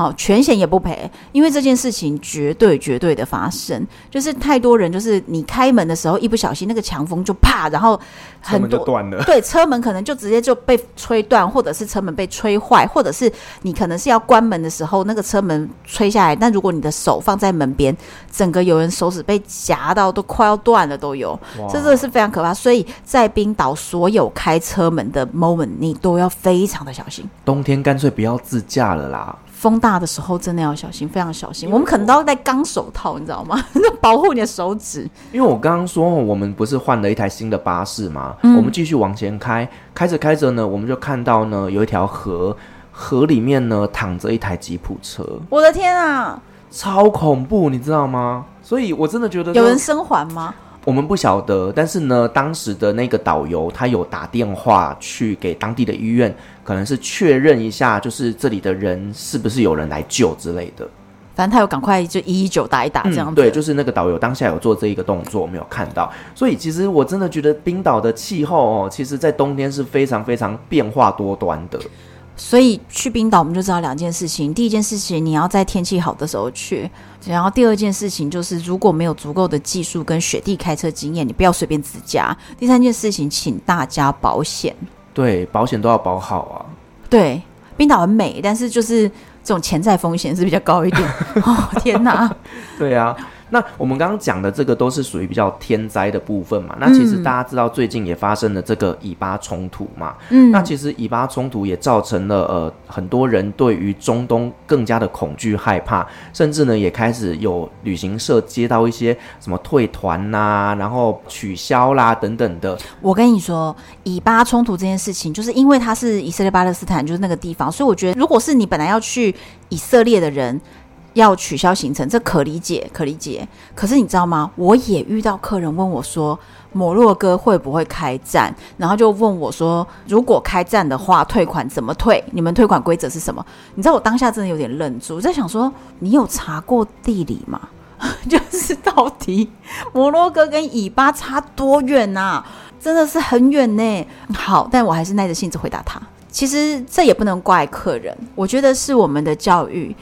好，全险也不赔，因为这件事情绝对绝对的发生，就是太多人，就是你开门的时候一不小心，那个强风就啪，然后很多车门就断了，对，车门可能就直接就被吹断，或者是车门被吹坏，或者是你可能是要关门的时候，那个车门吹下来，但如果你的手放在门边，整个有人手指被夹到都快要断了都有，这真的是非常可怕。所以在冰岛，所有开车门的 moment，你都要非常的小心。冬天干脆不要自驾了啦。风大的时候真的要小心，非常小心。我们可能都要戴钢手套，你知道吗？*laughs* 保护你的手指。因为我刚刚说，我们不是换了一台新的巴士吗？嗯、我们继续往前开，开着开着呢，我们就看到呢有一条河，河里面呢躺着一台吉普车。我的天啊，超恐怖，你知道吗？所以我真的觉得有人生还吗？我们不晓得，但是呢，当时的那个导游他有打电话去给当地的医院，可能是确认一下，就是这里的人是不是有人来救之类的。反正他有赶快就一一九打一打这样子。嗯。对，就是那个导游当下有做这一个动作，我没有看到。所以其实我真的觉得冰岛的气候哦，其实在冬天是非常非常变化多端的。所以去冰岛，我们就知道两件事情。第一件事情，你要在天气好的时候去；然后第二件事情就是，如果没有足够的技术跟雪地开车经验，你不要随便自驾。第三件事情，请大家保险。对，保险都要保好啊。对，冰岛很美，但是就是这种潜在风险是比较高一点。*laughs* 哦，天哪！对啊。那我们刚刚讲的这个都是属于比较天灾的部分嘛？那其实大家知道最近也发生了这个以巴冲突嘛？嗯，那其实以巴冲突也造成了呃很多人对于中东更加的恐惧害怕，甚至呢也开始有旅行社接到一些什么退团呐，然后取消啦等等的。我跟你说，以巴冲突这件事情，就是因为它是以色列巴勒斯坦就是那个地方，所以我觉得如果是你本来要去以色列的人。要取消行程，这可理解，可理解。可是你知道吗？我也遇到客人问我说，摩洛哥会不会开战？然后就问我说，如果开战的话，退款怎么退？你们退款规则是什么？你知道我当下真的有点愣住，我在想说，你有查过地理吗？*laughs* 就是到底摩洛哥跟以巴差多远啊？真的是很远呢。好，但我还是耐着性子回答他。其实这也不能怪客人，我觉得是我们的教育。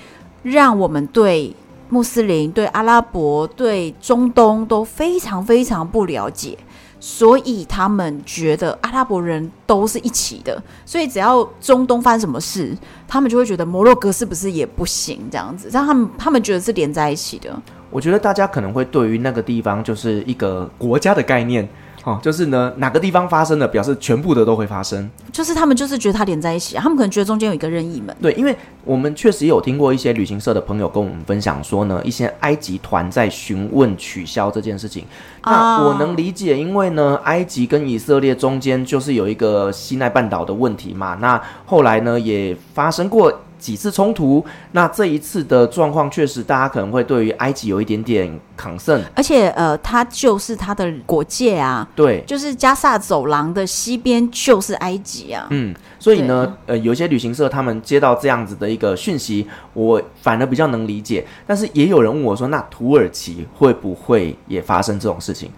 让我们对穆斯林、对阿拉伯、对中东都非常非常不了解，所以他们觉得阿拉伯人都是一起的，所以只要中东发生什么事，他们就会觉得摩洛哥是不是也不行这样子，让他们他们觉得是连在一起的。我觉得大家可能会对于那个地方就是一个国家的概念。哦，就是呢，哪个地方发生的，表示全部的都会发生。就是他们就是觉得它连在一起，他们可能觉得中间有一个任意门。对，因为我们确实也有听过一些旅行社的朋友跟我们分享说呢，一些埃及团在询问取消这件事情。那我能理解，因为呢，埃及跟以色列中间就是有一个西奈半岛的问题嘛。那后来呢，也发生过。几次冲突，那这一次的状况确实，大家可能会对于埃及有一点点 concern，而且呃，它就是它的国界啊，对，就是加萨走廊的西边就是埃及啊，嗯，所以呢，呃，有些旅行社他们接到这样子的一个讯息，我反而比较能理解，但是也有人问我说，那土耳其会不会也发生这种事情？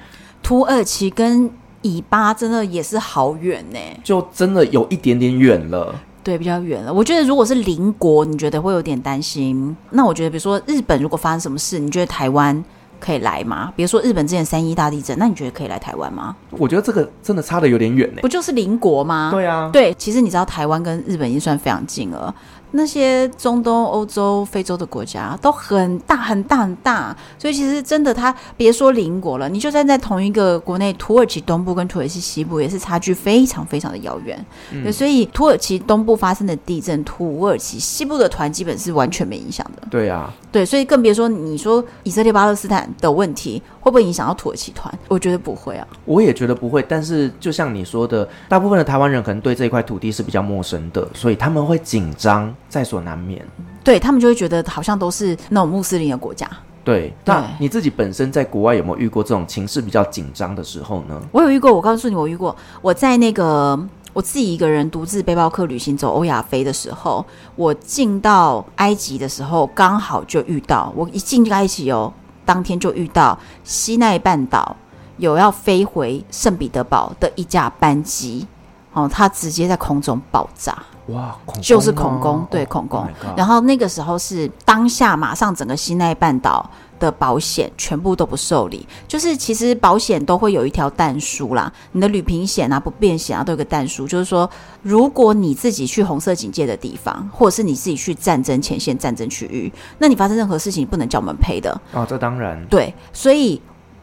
土耳其跟以巴真的也是好远呢，就真的有一点点远了。对，比较远了。我觉得如果是邻国，你觉得会有点担心。那我觉得，比如说日本，如果发生什么事，你觉得台湾可以来吗？比如说日本之前三一大地震，那你觉得可以来台湾吗？我觉得这个真的差的有点远呢。不就是邻国吗？对啊，对。其实你知道，台湾跟日本已经算非常近了。那些中东、欧洲、非洲的国家都很大、很大、很大，所以其实真的，它别说邻国了，你就算在同一个国内，土耳其东部跟土耳其西部也是差距非常非常的遥远。嗯、对，所以土耳其东部发生的地震，土耳其西部的团基本是完全没影响的。对啊，对，所以更别说你说以色列巴勒斯坦的问题会不会影响到土耳其团？我觉得不会啊，我也觉得不会。但是就像你说的，大部分的台湾人可能对这一块土地是比较陌生的，所以他们会紧张。在所难免，对他们就会觉得好像都是那种穆斯林的国家。对，那你自己本身在国外有没有遇过这种情势比较紧张的时候呢？我有遇过，我告诉你，我遇过。我在那个我自己一个人独自背包客旅行走欧亚非的时候，我进到埃及的时候，刚好就遇到，我一进埃及哦，当天就遇到西奈半岛有要飞回圣彼得堡的一架班机，哦，它直接在空中爆炸。哇，就是恐攻，对恐攻。然后那个时候是当下，马上整个西奈半岛的保险全部都不受理。就是其实保险都会有一条但书啦，你的旅平险啊、不便险啊都有个但书，就是说如果你自己去红色警戒的地方，或者是你自己去战争前线、战争区域，那你发生任何事情，不能叫我们赔的。哦，这当然。对，所以。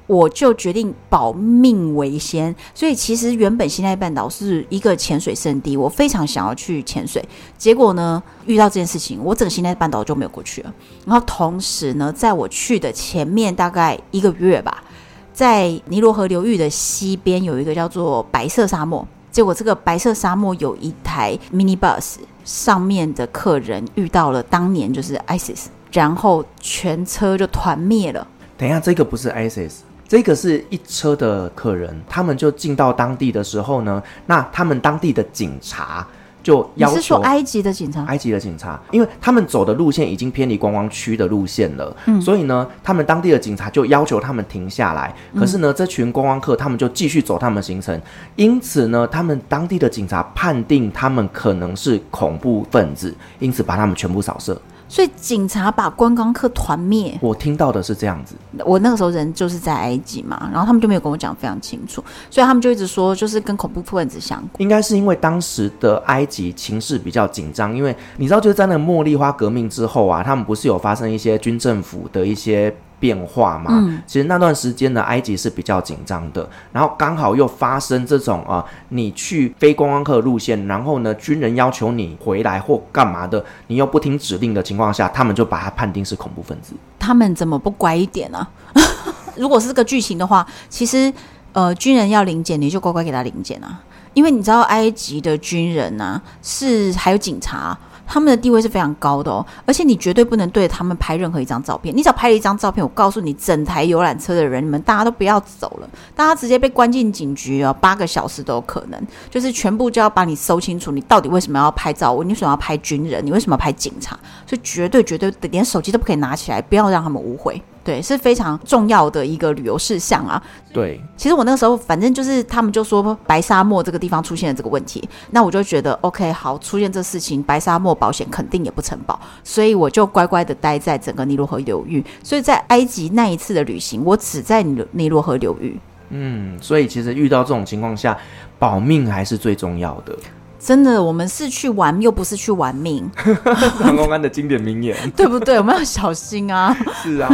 我就决定保命为先，所以其实原本西奈半岛是一个潜水圣地，我非常想要去潜水。结果呢，遇到这件事情，我整个西奈半岛就没有过去了。然后同时呢，在我去的前面大概一个月吧，在尼罗河流域的西边有一个叫做白色沙漠。结果这个白色沙漠有一台 mini bus，上面的客人遇到了当年就是 ISIS，然后全车就团灭了。等一下，这个不是 ISIS。这个是一车的客人，他们就进到当地的时候呢，那他们当地的警察就要求，你是说埃及的警察？埃及的警察，因为他们走的路线已经偏离观光区的路线了，嗯，所以呢，他们当地的警察就要求他们停下来。可是呢，这群观光客他们就继续走他们行程，因此呢，他们当地的警察判定他们可能是恐怖分子，因此把他们全部扫射。所以警察把观光客团灭，我听到的是这样子。我那个时候人就是在埃及嘛，然后他们就没有跟我讲非常清楚，所以他们就一直说就是跟恐怖分子相关。应该是因为当时的埃及情势比较紧张，因为你知道就是在那个茉莉花革命之后啊，他们不是有发生一些军政府的一些。变化嘛，嗯，其实那段时间呢，埃及是比较紧张的，然后刚好又发生这种啊，你去非观光客路线，然后呢，军人要求你回来或干嘛的，你又不听指令的情况下，他们就把他判定是恐怖分子。他们怎么不乖一点呢？啊？*laughs* 如果是这个剧情的话，其实呃，军人要临检，你就乖乖给他临检啊，因为你知道埃及的军人呢，啊，是还有警察。他们的地位是非常高的哦，而且你绝对不能对他们拍任何一张照片。你只要拍了一张照片，我告诉你，整台游览车的人，你们大家都不要走了，大家直接被关进警局哦，八个小时都有可能。就是全部就要把你搜清楚，你到底为什么要拍照？你为什么要拍军人？你为什么要拍警察？所以绝对绝对连手机都不可以拿起来，不要让他们误会。对，是非常重要的一个旅游事项啊。对，其实我那个时候，反正就是他们就说白沙漠这个地方出现了这个问题，那我就觉得 OK，好，出现这事情，白沙漠保险肯定也不承保，所以我就乖乖的待在整个尼罗河流域。所以在埃及那一次的旅行，我只在尼尼罗河流域。嗯，所以其实遇到这种情况下，保命还是最重要的。真的，我们是去玩，又不是去玩命。*laughs* 航空安的经典名言，*laughs* 对不对？我们要小心啊！是啊，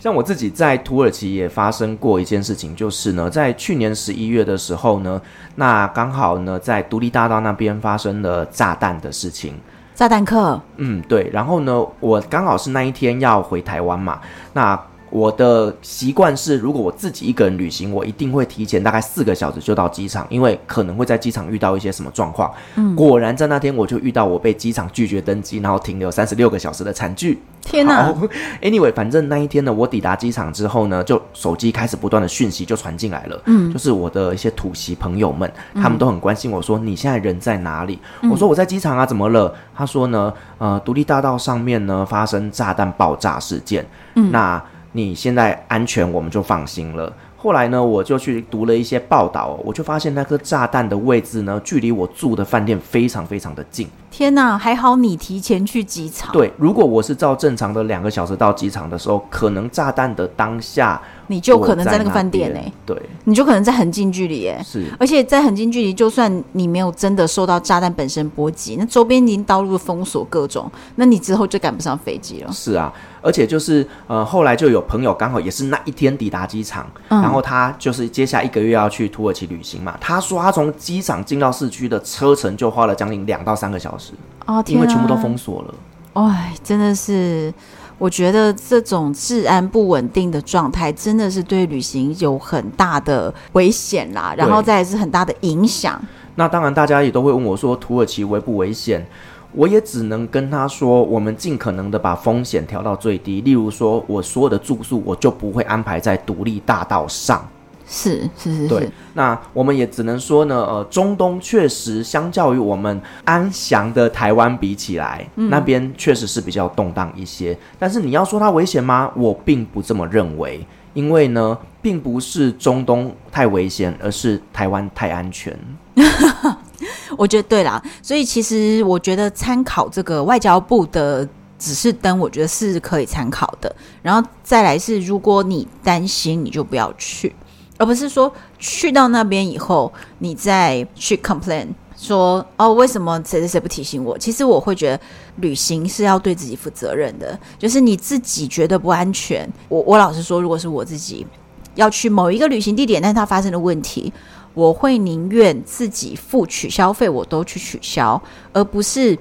像我自己在土耳其也发生过一件事情，就是呢，在去年十一月的时候呢，那刚好呢，在独立大道那边发生了炸弹的事情。炸弹客，嗯，对。然后呢，我刚好是那一天要回台湾嘛，那。我的习惯是，如果我自己一个人旅行，我一定会提前大概四个小时就到机场，因为可能会在机场遇到一些什么状况。嗯，果然在那天我就遇到我被机场拒绝登机，然后停留三十六个小时的惨剧。天哪！Anyway，反正那一天呢，我抵达机场之后呢，就手机开始不断的讯息就传进来了。嗯，就是我的一些土席朋友们，他们都很关心我说，你现在人在哪里？嗯，我说我在机场啊，怎么了？他说呢，呃，独立大道上面呢发生炸弹爆炸事件。嗯，那。你现在安全，我们就放心了。后来呢，我就去读了一些报道，我就发现那颗炸弹的位置呢，距离我住的饭店非常非常的近。天哪，还好你提前去机场。对，如果我是照正常的两个小时到机场的时候，可能炸弹的当下，你就可能在那个饭店呢。对，你就可能在很近距离耶。是，而且在很近距离，就算你没有真的受到炸弹本身波及，那周边已经道路封锁各种，那你之后就赶不上飞机了。是啊。而且就是呃，后来就有朋友刚好也是那一天抵达机场，嗯，然后他就是接下来一个月要去土耳其旅行嘛。他说他从机场进到市区的车程就花了将近两到三个小时，哦，因为全部都封锁了。哎，真的是，我觉得这种治安不稳定的状态真的是对旅行有很大的危险啦，然后再是很大的影响。那当然，大家也都会问我说，土耳其危不危险？我也只能跟他说，我们尽可能的把风险调到最低。例如说，我所有的住宿我就不会安排在独立大道上。是是是，对。那我们也只能说呢，呃，中东确实相较于我们安详的台湾比起来，嗯、那边确实是比较动荡一些。但是你要说它危险吗？我并不这么认为，因为呢，并不是中东太危险，而是台湾太安全。*laughs* 我觉得对啦，所以其实我觉得参考这个外交部的指示灯，我觉得是可以参考的。然后再来是，如果你担心，你就不要去，而不是说去到那边以后，你再去 complain 说哦，为什么谁谁谁不提醒我？其实我会觉得，旅行是要对自己负责任的，就是你自己觉得不安全。我我老实说，如果是我自己要去某一个旅行地点，但是它发生了问题。我会宁愿自己付取消费，我都去取消，而不是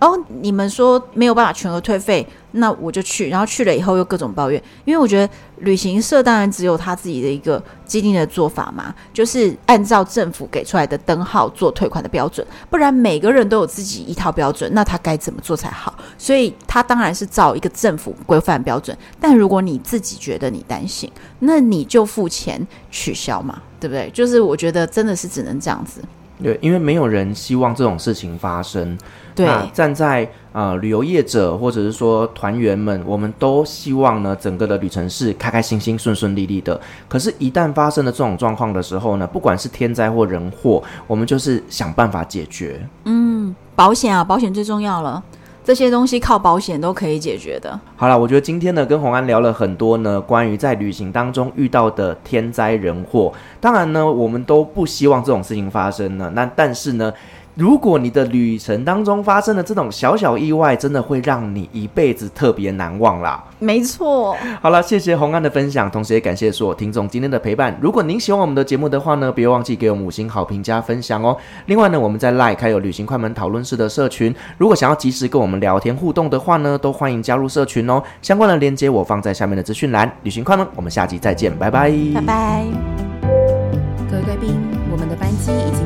哦，你们说没有办法全额退费，那我就去，然后去了以后又各种抱怨，因为我觉得旅行社当然只有他自己的一个既定的做法嘛，就是按照政府给出来的灯号做退款的标准，不然每个人都有自己一套标准，那他该怎么做才好？所以他当然是照一个政府规范标准，但如果你自己觉得你担心，那你就付钱取消嘛。对不对？就是我觉得真的是只能这样子。对，因为没有人希望这种事情发生。对，站在呃旅游业者或者是说团员们，我们都希望呢，整个的旅程是开开心心、顺顺利利的。可是，一旦发生了这种状况的时候呢，不管是天灾或人祸，我们就是想办法解决。嗯，保险啊，保险最重要了。这些东西靠保险都可以解决的。好了，我觉得今天呢，跟洪安聊了很多呢，关于在旅行当中遇到的天灾人祸。当然呢，我们都不希望这种事情发生呢。那但是呢，如果你的旅程当中发生了这种小小意外，真的会让你一辈子特别难忘啦。没错。好了，谢谢洪安的分享，同时也感谢所有听众今天的陪伴。如果您喜欢我们的节目的话呢，别忘记给我们五星好评加分享哦。另外呢，我们在 LINE 开有旅行快门讨论室的社群，如果想要及时跟我们聊天互动的话呢，都欢迎加入社群哦。相关的链接我放在下面的资讯栏。旅行快门，我们下集再见，拜拜，拜拜。各位贵宾，我们的班机已经。